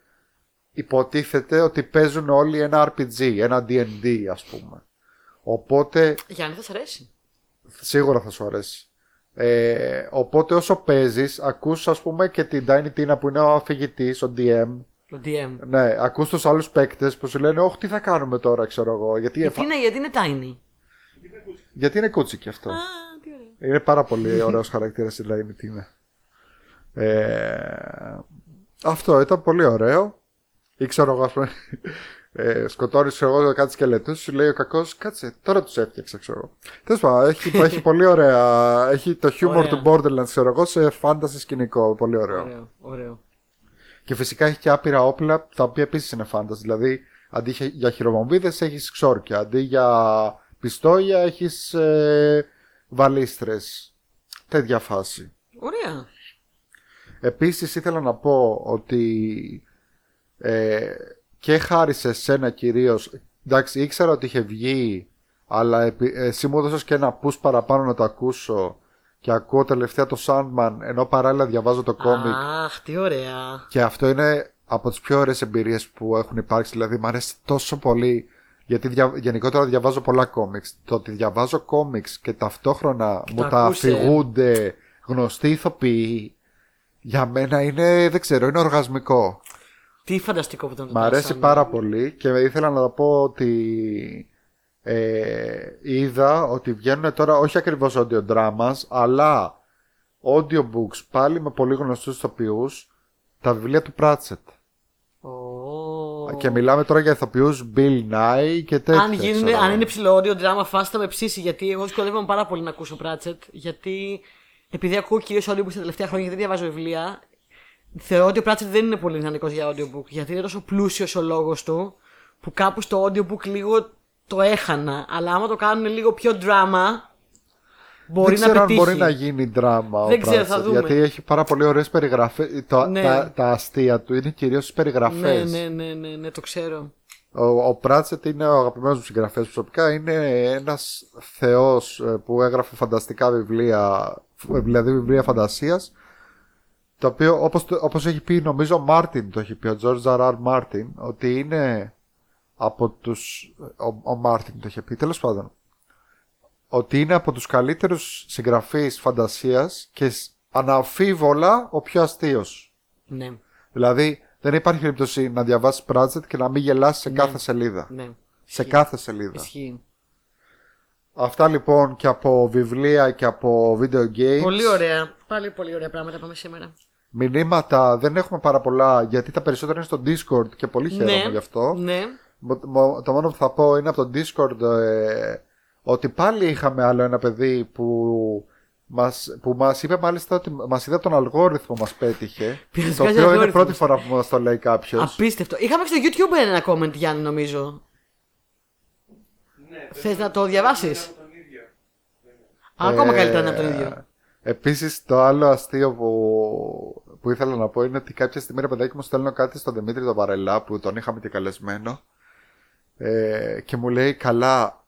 υποτίθεται ότι παίζουν όλοι ένα RPG, ένα D&D ας πούμε. Οπότε Γιάννη, θα σ' αρέσει; σίγουρα θα σου αρέσει. Ε, οπότε όσο παίζεις, ακούς ας πούμε και την Tiny Tina που είναι ο αφηγητής, ο DM. Το DM. Ναι, ακούς τους άλλους παίκτες που σου λένε «Όχι, τι θα κάνουμε τώρα, ξέρω εγώ». Γιατί, Γιατί είναι, γιατί είναι tiny; γιατί είναι κούτσικη αυτό. Α, τι ωραία. Είναι πάρα πολύ ωραίος χαρακτήρας η Lane Tina. Ε, αυτό ήταν πολύ ωραίο. Ή ξέρω εγώ, ας πούμε, ε, σκοτώνεις εγώ κάτι σκελετούς, σου λέει ο κακός, κάτσε, τώρα τους έφτιαξα, ξέρω εγώ. Τέλος πάντων, έχει, έχει πολύ ωραία, έχει το humor Ωραία. του Borderlands, ξέρω εγώ, σε fantasy σκηνικό, πολύ ωραίο. Ωραίο, ωραίο. Και φυσικά έχει και άπειρα όπλα, τα οποία επίσης είναι fantasy, δηλαδή αντί για- για χειρομομβίδες έχεις ξόρκια, αντί για πιστόλια έχεις ε, βαλίστρες. Τέτοια φάση. Ωραία. Επίσης ήθελα να πω ότι ε, και χάρη σε σένα κυρίως. Εντάξει, ήξερα ότι είχε βγει, αλλά επί- εσύ μου έδωσες και ένα push παραπάνω να το ακούσω. Και ακούω τελευταία το Sandman, ενώ παράλληλα διαβάζω το κόμικ. Αχ, τι ωραία. Και αυτό είναι από τις πιο ωραίες εμπειρίες που έχουν υπάρξει. Δηλαδή, μου αρέσει τόσο πολύ. Γιατί δια... γενικότερα διαβάζω πολλά κόμιξ. Το ότι διαβάζω κόμιξ και ταυτόχρονα μου τα ακούσε. αφηγούνται γνωστοί ηθοποιοί, για μένα είναι, δεν ξέρω, είναι οργασμικό. Τι φανταστικό που ήταν το Μ' αρέσει Tarzan. πάρα πολύ και ήθελα να πω ότι ε, είδα ότι βγαίνουν τώρα όχι ακριβώς audio dramas αλλά audiobooks πάλι με πολύ γνωστούς ηθοποιούς τα βιβλία του Pratchett. Ω. Και μιλάμε τώρα για ηθοποιούς Bill Nye και τέτοια. αν, γίνουν, ξέρω. αν είναι ψηλό όριο δράμα φάση θα με ψήσει γιατί εγώ δυσκολεύομαι πάρα πολύ να ακούσω Pratchett γιατί επειδή ακούω κυρίως audiobooks τα τελευταία χρόνια και δεν διαβάζω βιβλία θεωρώ ότι ο Pratchett δεν είναι πολύ δυναμικός για audiobook γιατί είναι τόσο πλούσιος ο λόγος του που κάπου στο audiobook λίγο το έχανα αλλά άμα το κάνουν λίγο πιο drama μπορεί δεν να ξέρω αν πετύχει. μπορεί να γίνει δράμα Δεν ο ξέρω, θα Pratchett, δούμε. γιατί έχει πάρα πολύ ωραίες περιγραφές. Τα, Ναι. τα, τα αστεία του είναι κυρίως στις περιγραφές. ναι, ναι, ναι, ναι, ναι, το ξέρω. Ο, ο Pratchett είναι ο αγαπημένος μου συγγραφέας προσωπικά. Είναι ένας θεός ε, που έγραφε φανταστικά βιβλία, φ- δηλαδή βιβλία φαντασίας. Το οποίο όπως, το- όπως έχει πει νομίζω ο Μάρτιν το έχει πει, ο George R. R. Martin, ότι είναι από τους... Ο, ο Μάρτιν το είχε πει, τέλος πάντων. Ότι είναι από τους καλύτερους συγγραφείς φαντασίας και σ- αναμφίβολα ο πιο αστείος. Ναι, Δηλαδή, δεν υπάρχει περίπτωση να διαβάσεις Pratchett και να μην γελάσει σε κάθε σελίδα. ναι. Σε κάθε σελίδα. Ισχύει. Αυτά λοιπόν και από βιβλία και από video games. Πολύ ωραία. Πάλι πολύ ωραία πράγματα πάμε σήμερα. Μηνύματα δεν έχουμε πάρα πολλά γιατί τα περισσότερα είναι στο Discord και πολύ χαίρομαι ναι, γι' αυτό. Ναι. Μο- μο- Το μόνο που θα πω είναι από το Discord ε, ότι πάλι είχαμε άλλο ένα παιδί που μας, που μας είπε μάλιστα ότι μας είδε από τον αλγόριθμο μας πέτυχε. Ποιος το βγάζει οποίο είναι αλγόριθμος; πρώτη φορά που μας το λέει κάποιος. Απίστευτο. Είχαμε και στο YouTube ένα comment, Γιάννη, νομίζω. Ναι, Θες να το διαβάσεις; από τον ίδιο. Ακόμα Ε, καλύτερα να είναι από τον ίδιο. Επίσης, το άλλο αστείο που, που ήθελα να πω είναι ότι κάποια στιγμή ρε παιδάκι μου στέλνω κάτι στον Δημήτρη τον Παρελά που τον είχαμε και καλεσμένο ε, και μου λέει καλά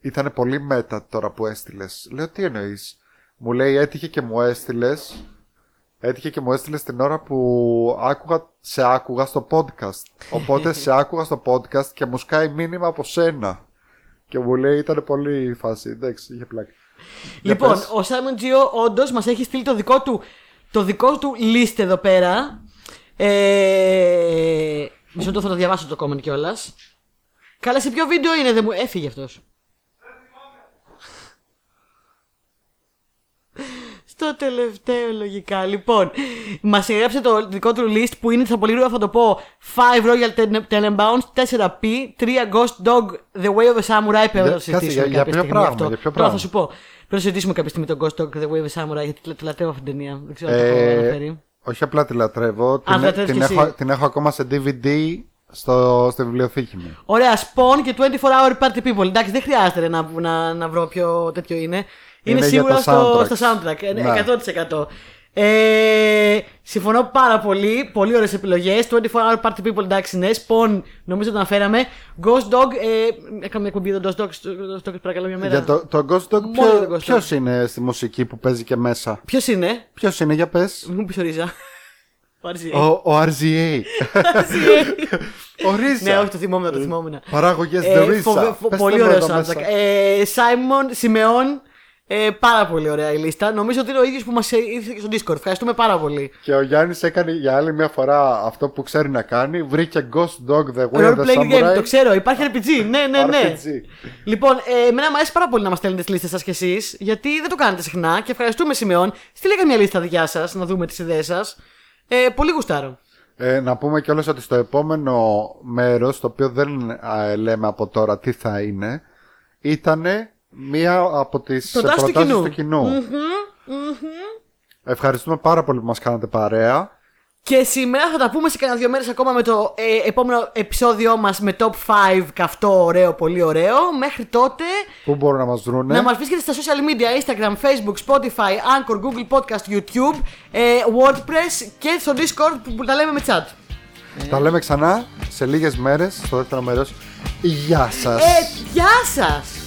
ήταν πολύ μέτα τώρα που έστειλες. Λέω τι εννοείς; Μου λέει έτυχε και μου έστειλες. Έτυχε και μου έστειλες την ώρα που άκουγα, σε άκουγα στο podcast. Οπότε σε άκουγα στο podcast και μου σκάει μήνυμα από σένα. Και μου λέει ήταν πολύ η φάση. Εντάξει, είχε πλάκα. Για Λοιπόν, πες. ο Σάιμον Τζιο όντως μας έχει στείλει το δικό του, το δικό του list εδώ πέρα. Ε, μισό λεπτό θα το διαβάσω το comment κιόλας. Καλά, σε ποιο βίντεο είναι, δεν μου έφυγε αυτός. Στο τελευταίο λογικά. Λοιπόν, μας εγγράψε το δικό του list που είναι, θα πολύ γρήγορα θα το πω, 5 Royal Ten- Tenenbaums, 4 P, 3 Ghost Dog, The Way of a Samurai. Πρέπει να το κάτσε, συζητήσουμε για- για κάποια ποιο στιγμή πράγμα, αυτό. για ποιο Τώρα πράγμα. θα σου πω. Πρέπει να συζητήσουμε κάποια στιγμή τον Ghost Dog, The Way of a Samurai, γιατί τη λατρεύω αυτή την ταινία. Δεν ξέρω αν το έχω Ε, αναφέρει. όχι απλά τη λατρεύω. την, τη λατρεύεις την, κι εσύ. έχω, την έχω ακόμα σε DVD στο, στη βιβλιοθήκη μου. Ωραία, Spawn και 24 Hour Party People. Εντάξει, δεν χρειάζεται να, να, να βρω ποιο τέτοιο είναι. Είναι, Είναι για σίγουρα τα στο, soundtracks. στο soundtrack. ε, Ναι. 100%. Ε, συμφωνώ πάρα πολύ. Πολύ ωραίες επιλογές. 24 Hour Party People, εντάξει, ναι. Spawn, νομίζω το αναφέραμε. Ghost Dog, ε, έκαμε μια εκπομπή εδώ. Ghost Dog, Ghost Dog, παρακαλώ μια μέρα. Για το, το Ghost Dog, Μόνο για το Ghost Dog. ποιος είναι στη μουσική που παίζει και μέσα; Ποιος είναι, Ποιος είναι, για πες. μου πεις ο Ρίζα. Ο RZA. Ο, ο RZA. ο Ρίζα. ναι, όχι, το θυμόμουν, το θυμόμουν. Παράγωγε Ε, The Risa. φοβε- φο- Πες πολύ το ωραίο εδώ soundtrack. μέσα. Ε, Σάιμον, Σιμεών, ε, πάρα πολύ ωραία η λίστα. Νομίζω ότι είναι ο ίδιος που μας ήρθε και στο Discord. Ευχαριστούμε πάρα πολύ. Και ο Γιάννης έκανε για άλλη μια φορά αυτό που ξέρει να κάνει. Βρήκε Ghost Dog The Way of Role the playing game, Samurai. το ξέρω. Υπάρχει RPG. Ναι, ναι, ναι. RPG. Λοιπόν, ε, εμένα μου αρέσει πάρα πολύ να μας στέλνετε τι λίστες σας κι εσείς, γιατί δεν το κάνετε συχνά και ευχαριστούμε Σιμεών. Στείλε καμιά λίστα δικιά σας να δούμε τις ιδέες σας. Ε, πολύ γουστάρω. Ε, να πούμε κιόλας ότι στο επόμενο μέρος, το οποίο δεν α, λέμε από τώρα τι θα είναι, ήταν μία από τις Προτάσεις του προτάσεις κοινού. του κοινού. Ευχαριστούμε πάρα πολύ που μας κάνατε παρέα. Και σήμερα θα τα πούμε σε κανένα δύο μέρες ακόμα με το ε, επόμενο επεισόδιό μας με top 5 καυτό, ωραίο, πολύ ωραίο. Μέχρι τότε Πού μπορούν να μας βρούνε; Να μας βρίσκετε στα social media, Instagram, Facebook, Spotify, Anchor, Google Podcast, YouTube, ε, WordPress και στο Discord που, που τα λέμε με chat. Τα λέμε ξανά σε λίγες μέρες στο δεύτερο μέρος. Γεια σας. Ε, γεια σας!